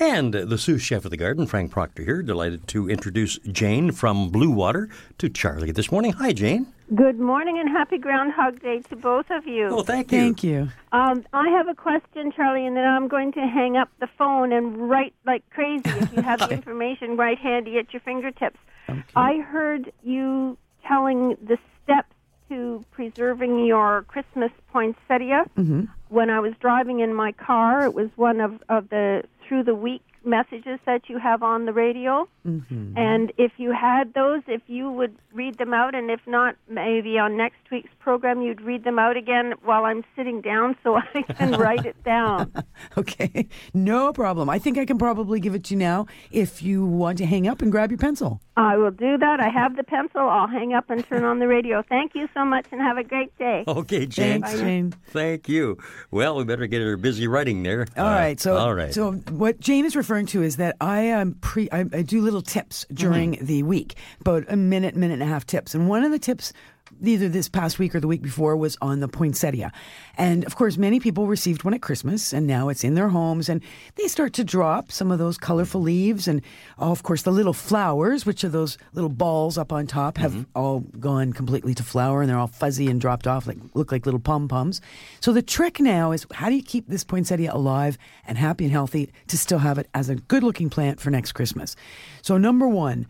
Speaker 1: And the sous chef of the garden, Frank Proctor here, delighted to introduce Jane from Blue Water to Charlie this morning. Hi, Jane.
Speaker 9: Good morning and happy Groundhog Day to both of you.
Speaker 1: Oh, thank you.
Speaker 2: Thank you.
Speaker 9: Um, I have a question, Charlie, and then I'm going to hang up the phone and write like crazy if you have the information right handy at your fingertips. I heard you telling the steps to preserving your Christmas poinsettia when I was driving in my car. It was one of, of the through the week messages that you have on the radio. And if you had those, if you would read them out, and if not, maybe on next week's program you'd read them out again while I'm sitting down so I can write it down.
Speaker 2: Okay, no problem. I think I can probably give it to you now if you want to hang up and grab your pencil.
Speaker 9: I will do that. I have the pencil. I'll hang up and turn on the radio. Thank you so much and have a great day.
Speaker 1: Okay, Jane.
Speaker 2: Thanks, Jane.
Speaker 1: Thank you. Well, we better get her busy writing there.
Speaker 2: All
Speaker 1: Uh,
Speaker 2: right. So,
Speaker 1: all right.
Speaker 2: So, what Jane is referring to is that I um, pre I, I do little tips during
Speaker 1: Mm-hmm.
Speaker 2: the week, about a minute, minute and a half tips. And one of the tips, either this past week or the week before, was on the poinsettia. And of course, many people received one at Christmas, and now it's in their homes, and they start to drop some of those colorful leaves, and oh, of course, the little flowers, which are those little balls up on top, have
Speaker 1: Mm-hmm.
Speaker 2: all gone completely to flower, and they're all fuzzy and dropped off, like look like little pom poms. So the trick now is how do you keep this poinsettia alive and happy and healthy to still have it as a good looking plant for next Christmas? So number one.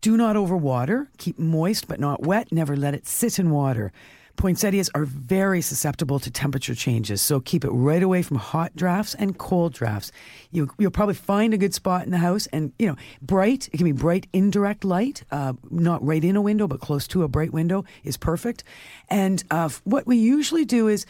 Speaker 2: Do not overwater. Keep moist but not wet. Never let it sit in water. Poinsettias are very susceptible to temperature changes, so keep it right away from hot drafts and cold drafts. You, you'll probably find a good spot in the house, and you know, bright. It can be bright indirect light, uh, not right in a window, but close to a bright window is perfect. And uh, what we usually do is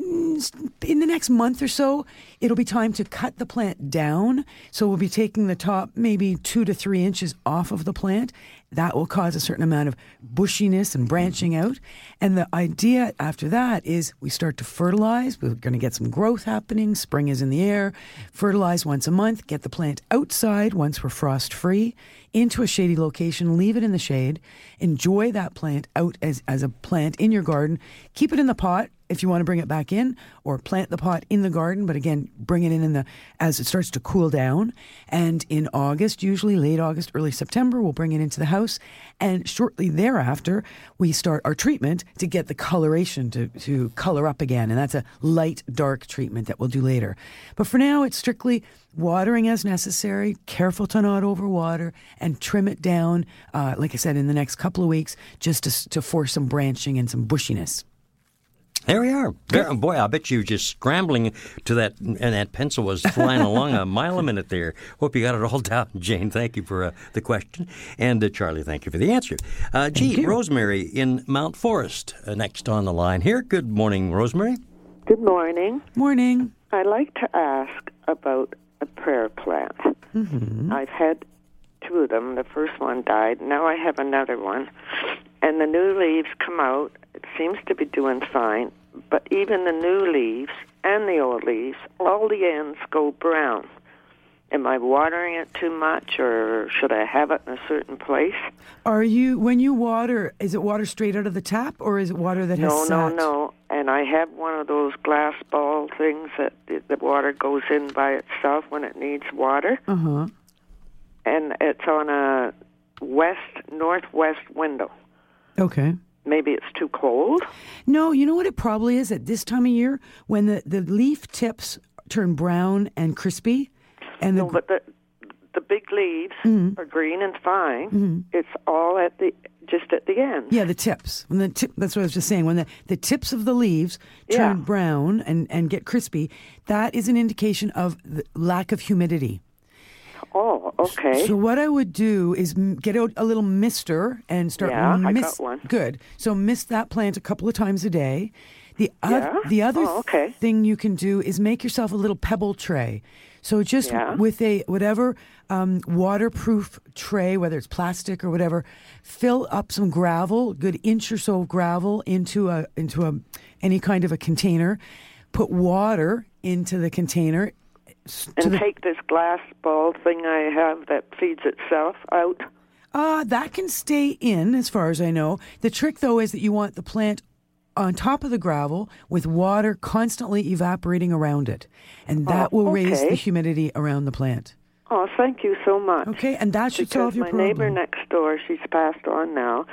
Speaker 2: Mm, in the next month or so, it'll be time to cut the plant down. So we'll be taking the top maybe two to three inches off of the plant. That will cause a certain amount of bushiness and branching mm-hmm. out. And the idea after that is we start to fertilize. We're going to get some growth happening. Spring is in the air. Fertilize once a month. Get the plant outside once we're frost free into a shady location. Leave it in the shade. Enjoy that plant out as, as a plant in your garden. Keep it in the pot if you want to bring it back in or plant the pot in the garden but again bring it in in the as it starts to cool down. And in august usually late august early september we'll bring it into the house. And shortly thereafter we start our treatment to get the coloration to, to color up again. And that's a light dark treatment that we'll do later. But for now it's strictly watering as necessary. Careful to not overwater and trim it down uh, like i said in the next couple of weeks just to, to force some branching and some bushiness
Speaker 1: There we are. There- boy, I bet you were just scrambling to that, and that pencil was flying along a mile a minute there. Hope you got it all down, Jane. Thank you for uh, the question. And uh, Charlie, thank you for the answer. Uh, gee, Rosemary in Mount Forest, uh, next on the line here. Good morning, Rosemary.
Speaker 10: Good morning.
Speaker 2: morning
Speaker 10: I'd like to ask about a prayer plant.
Speaker 2: Mm-hmm.
Speaker 10: I've had two of them. The first one died. Now I have another one. And the new leaves come out. It seems to be doing fine. But even the new leaves and the old leaves, all the ends go brown. Am I watering it too much or should I have it in a certain place?
Speaker 2: Are you when you water? Is it water straight out of the tap, or is it water that has
Speaker 10: No, no, no. And I have one of those glass ball things that the, the water goes in by itself when it needs water.
Speaker 2: Uh huh.
Speaker 10: And it's on a west northwest window.
Speaker 2: Okay.
Speaker 10: Maybe it's too cold.
Speaker 2: No, you know what it probably is at this time of year when the, the leaf tips turn brown and crispy, and the
Speaker 10: No, but the the big leaves
Speaker 2: Mm-hmm.
Speaker 10: are green and fine. It's all at the just at the end.
Speaker 2: yeah, the tips. When the tip, that's what I was just saying. When the, the tips of the leaves turn
Speaker 10: Yeah.
Speaker 2: brown and, and get crispy, that is an indication of the lack of humidity.
Speaker 10: Oh, okay.
Speaker 2: So what I would do is get out a little mister and start.
Speaker 10: Yeah, I got one.
Speaker 2: Good. So mist that plant a couple of times a day. The
Speaker 10: Yeah?
Speaker 2: the other
Speaker 10: Oh, okay.
Speaker 2: thing you can do is make yourself a little pebble tray. So just
Speaker 10: Yeah.
Speaker 2: with a whatever um, waterproof tray, whether it's plastic or whatever, fill up some gravel, good inch or so of gravel into a into a any kind of a container. Put water into the container.
Speaker 10: And
Speaker 2: the-
Speaker 10: take this glass ball thing I have that feeds itself out.
Speaker 2: Uh, that can stay in, as far as I know. The trick, though, is that you want the plant on top of the gravel with water constantly evaporating around it. And that
Speaker 10: Oh,
Speaker 2: will raise the humidity around the plant.
Speaker 10: Oh, thank you so much.
Speaker 2: Okay, and that should
Speaker 10: because
Speaker 2: solve your
Speaker 10: my
Speaker 2: problem.
Speaker 10: neighbor next door, she's passed on now,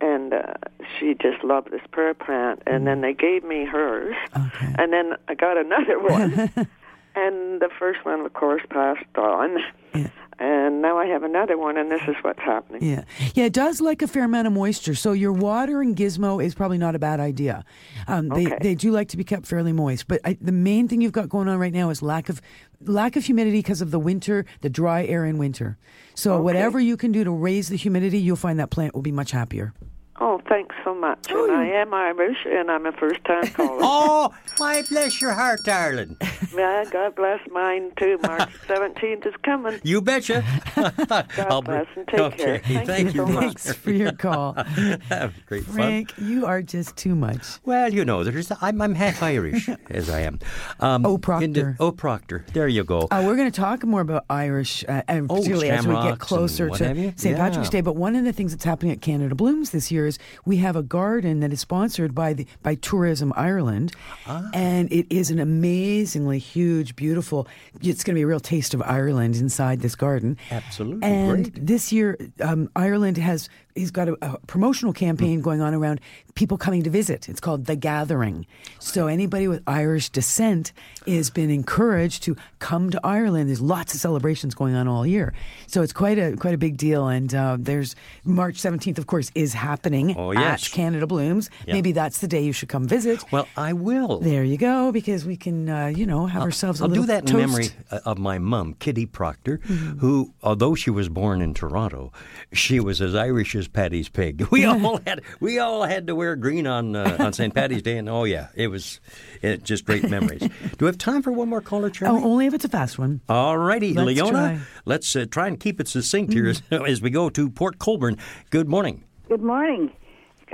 Speaker 10: and uh, she just loved this prayer plant. And then they gave me hers,
Speaker 2: Okay.
Speaker 10: and then I got another one, and the first one, of course, passed on.
Speaker 2: Yeah.
Speaker 10: And now I have another one, and this is what's happening.
Speaker 2: Yeah. Yeah, it does like a fair amount of moisture. So your watering gizmo is probably not a bad idea. Um, they,
Speaker 10: Okay.
Speaker 2: they do like to be kept fairly moist. But I, the main thing you've got going on right now is lack of lack of humidity because of the winter, the dry air in winter. So whatever you can do to raise the humidity, you'll find that plant will be much happier.
Speaker 10: Oh, thanks so much.
Speaker 2: Oh,
Speaker 10: and I am Irish, and I'm a first-time caller.
Speaker 1: Oh, why bless your heart, darling.
Speaker 10: Yeah, God bless mine too. March 17th is coming.
Speaker 1: You betcha. God
Speaker 10: bless and take
Speaker 1: okay.
Speaker 10: care. Thank
Speaker 1: Thank
Speaker 10: you
Speaker 1: you.
Speaker 10: so much.
Speaker 2: Thanks for your call.
Speaker 1: Have great fun.
Speaker 2: Frank, you are just too much.
Speaker 1: Well, you know, there's I'm, I'm half Irish as I am. Um,
Speaker 2: Oh, Proctor.
Speaker 1: oh, Proctor. There you go.
Speaker 2: Uh, we're going to talk more about Irish, uh, and
Speaker 1: Oh,
Speaker 2: particularly as we get closer to? St. Patrick's Day. But one of the things that's happening at Canada Blooms this year is we have a garden that is sponsored by the by Tourism Ireland,
Speaker 1: Ah.
Speaker 2: and it is an amazingly huge, beautiful. It's going to be a real taste of Ireland inside this garden.
Speaker 1: Absolutely,
Speaker 2: And
Speaker 1: great.
Speaker 2: this year, um, Ireland has he's got a, a promotional campaign going on around people coming to visit. It's called The Gathering. So anybody with Irish descent has been encouraged to come to Ireland. There's lots of celebrations going on all year, so it's quite a quite a big deal. And uh, there's March 17th, of course, is happening
Speaker 1: Oh,
Speaker 2: at. Canada Blooms.
Speaker 1: Yeah.
Speaker 2: Maybe that's the day you should come visit.
Speaker 1: Well, I will.
Speaker 2: There you go, because we can, uh, you know, have ourselves a
Speaker 1: I'll
Speaker 2: little
Speaker 1: do that in
Speaker 2: toast.
Speaker 1: memory uh, of my mum, Kitty Proctor, who, although she was born in Toronto, she was as Irish as Paddy's pig. We all had we all had to wear green on uh, on St. Patty's Day, and oh yeah, it was it, just great memories. do we have time for one more caller, Charlie?
Speaker 2: Oh, only if it's a fast one.
Speaker 1: All righty,
Speaker 2: Let's
Speaker 1: Leona.
Speaker 2: try.
Speaker 1: Let's uh, try and keep it succinct here as, as we go to Port Colborne. Good morning.
Speaker 11: Good morning.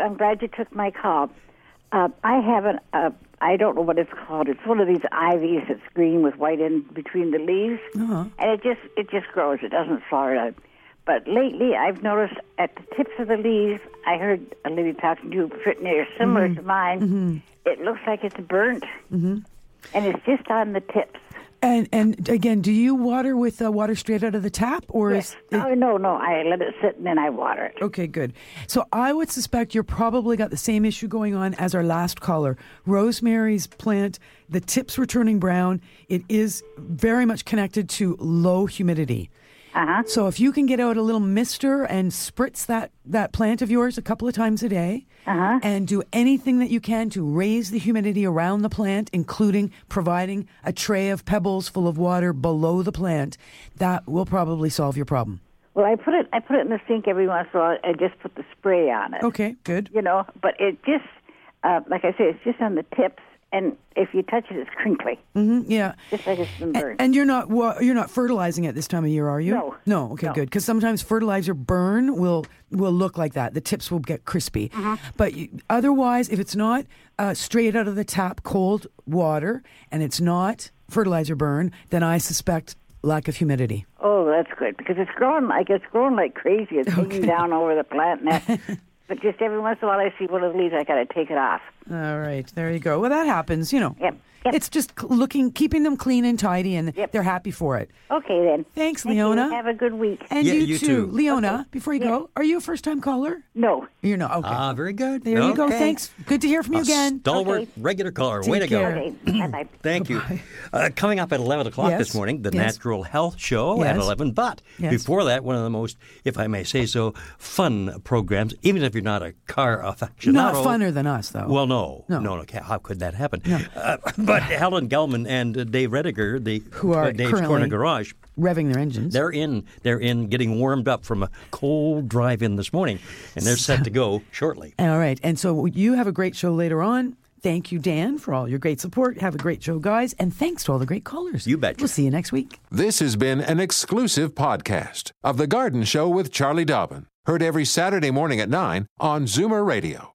Speaker 11: I'm glad you took my call. Uh, I have an, uh, I don't know what it's called. It's one of these ivies that's green with white in between the leaves,
Speaker 2: Uh-huh.
Speaker 11: and it just it just grows. It doesn't flower out. But lately, I've noticed at the tips of the leaves, I heard a lady talking to near similar
Speaker 2: Mm-hmm.
Speaker 11: to mine. It looks like it's burnt, mm-hmm. and it's just on the tips.
Speaker 2: And and again, do you water with uh, water straight out of the tap, or is it,
Speaker 11: Oh no, no, I let it sit and then I water it.
Speaker 2: Okay, good. So I would suspect you're probably got the same issue going on as our last caller. Rosemary's plant, the tips were turning brown. It is very much connected to low humidity.
Speaker 11: Uh-huh.
Speaker 2: So if you can get out a little mister and spritz that, that plant of yours a couple of times a day,
Speaker 11: Uh-huh.
Speaker 2: and do anything that you can to raise the humidity around the plant, including providing a tray of pebbles full of water below the plant, that will probably solve your problem.
Speaker 11: Well, I put it I put it in the sink every once in a while. I just put the spray on it.
Speaker 2: Okay, good.
Speaker 11: You know, but it just uh, like I say, it's just on the tips, and if you touch it, it's crinkly,
Speaker 2: hmm yeah.
Speaker 11: just like it's been burned.
Speaker 2: And you're not you're not fertilizing it this time of year, are you?
Speaker 11: No.
Speaker 2: No. Okay,
Speaker 11: No.
Speaker 2: good. Because sometimes fertilizer burn will will look like that. The tips will get crispy.
Speaker 11: Mm-hmm.
Speaker 2: But you, otherwise, if it's not uh, straight out of the tap, cold water, and it's not fertilizer burn, then I suspect lack of humidity.
Speaker 11: oh, that's good because it's growing like it's growing like crazy. It's hanging down over the plant now. but just every once in a while, I see one of the leaves. I got to take it off.
Speaker 2: All right, there you go. Well, that happens. You know.
Speaker 11: Yep. Yep.
Speaker 2: It's just looking, keeping them clean and tidy, and
Speaker 11: Yep.
Speaker 2: they're happy for it.
Speaker 11: Okay then.
Speaker 2: Thanks,
Speaker 11: Thank you.
Speaker 2: Leona.
Speaker 11: Have a good week.
Speaker 2: And
Speaker 1: Yeah,
Speaker 2: you,
Speaker 1: you
Speaker 2: too,
Speaker 1: too.
Speaker 2: Leona. Before you go, are you a first-time caller?
Speaker 11: No.
Speaker 2: You're not. Okay.
Speaker 1: Ah, very good.
Speaker 2: There you go. Thanks. Good to hear from you
Speaker 1: A
Speaker 2: again.
Speaker 1: Stalwart
Speaker 11: Okay.
Speaker 1: regular caller.
Speaker 2: Take
Speaker 1: Way to go.
Speaker 2: care.
Speaker 11: Okay. bye bye.
Speaker 1: Thank you. Uh, coming up at 11 o'clock
Speaker 2: Yes.
Speaker 1: this morning, the
Speaker 2: Yes.
Speaker 1: Natural Health Show at
Speaker 2: Yes.
Speaker 1: 11. But
Speaker 2: Yes.
Speaker 1: before that, one of the most, if I may say so, fun programs, even if you're not a car aficionado.
Speaker 2: Not funner than us, though.
Speaker 1: Well, no.
Speaker 2: No.
Speaker 1: No, no. How could that happen? Uh, but Helen Gelman and uh, Dave Rediger, the
Speaker 2: Who are
Speaker 1: uh, Dave's
Speaker 2: currently-
Speaker 1: Corner Garage,
Speaker 2: Revving their engines.
Speaker 1: they're in. They're in getting warmed up from a cold drive in this morning, and they're set to go shortly.
Speaker 2: All right. And so you have a great show later on. Thank you, Dan, for all your great support. Have a great show, guys. And thanks to all the great callers.
Speaker 1: You bet.
Speaker 2: We'll see you next week.
Speaker 12: This has been an exclusive podcast of The Garden Show with Charlie Dobbin. Heard every Saturday morning at 9 on Zoomer Radio,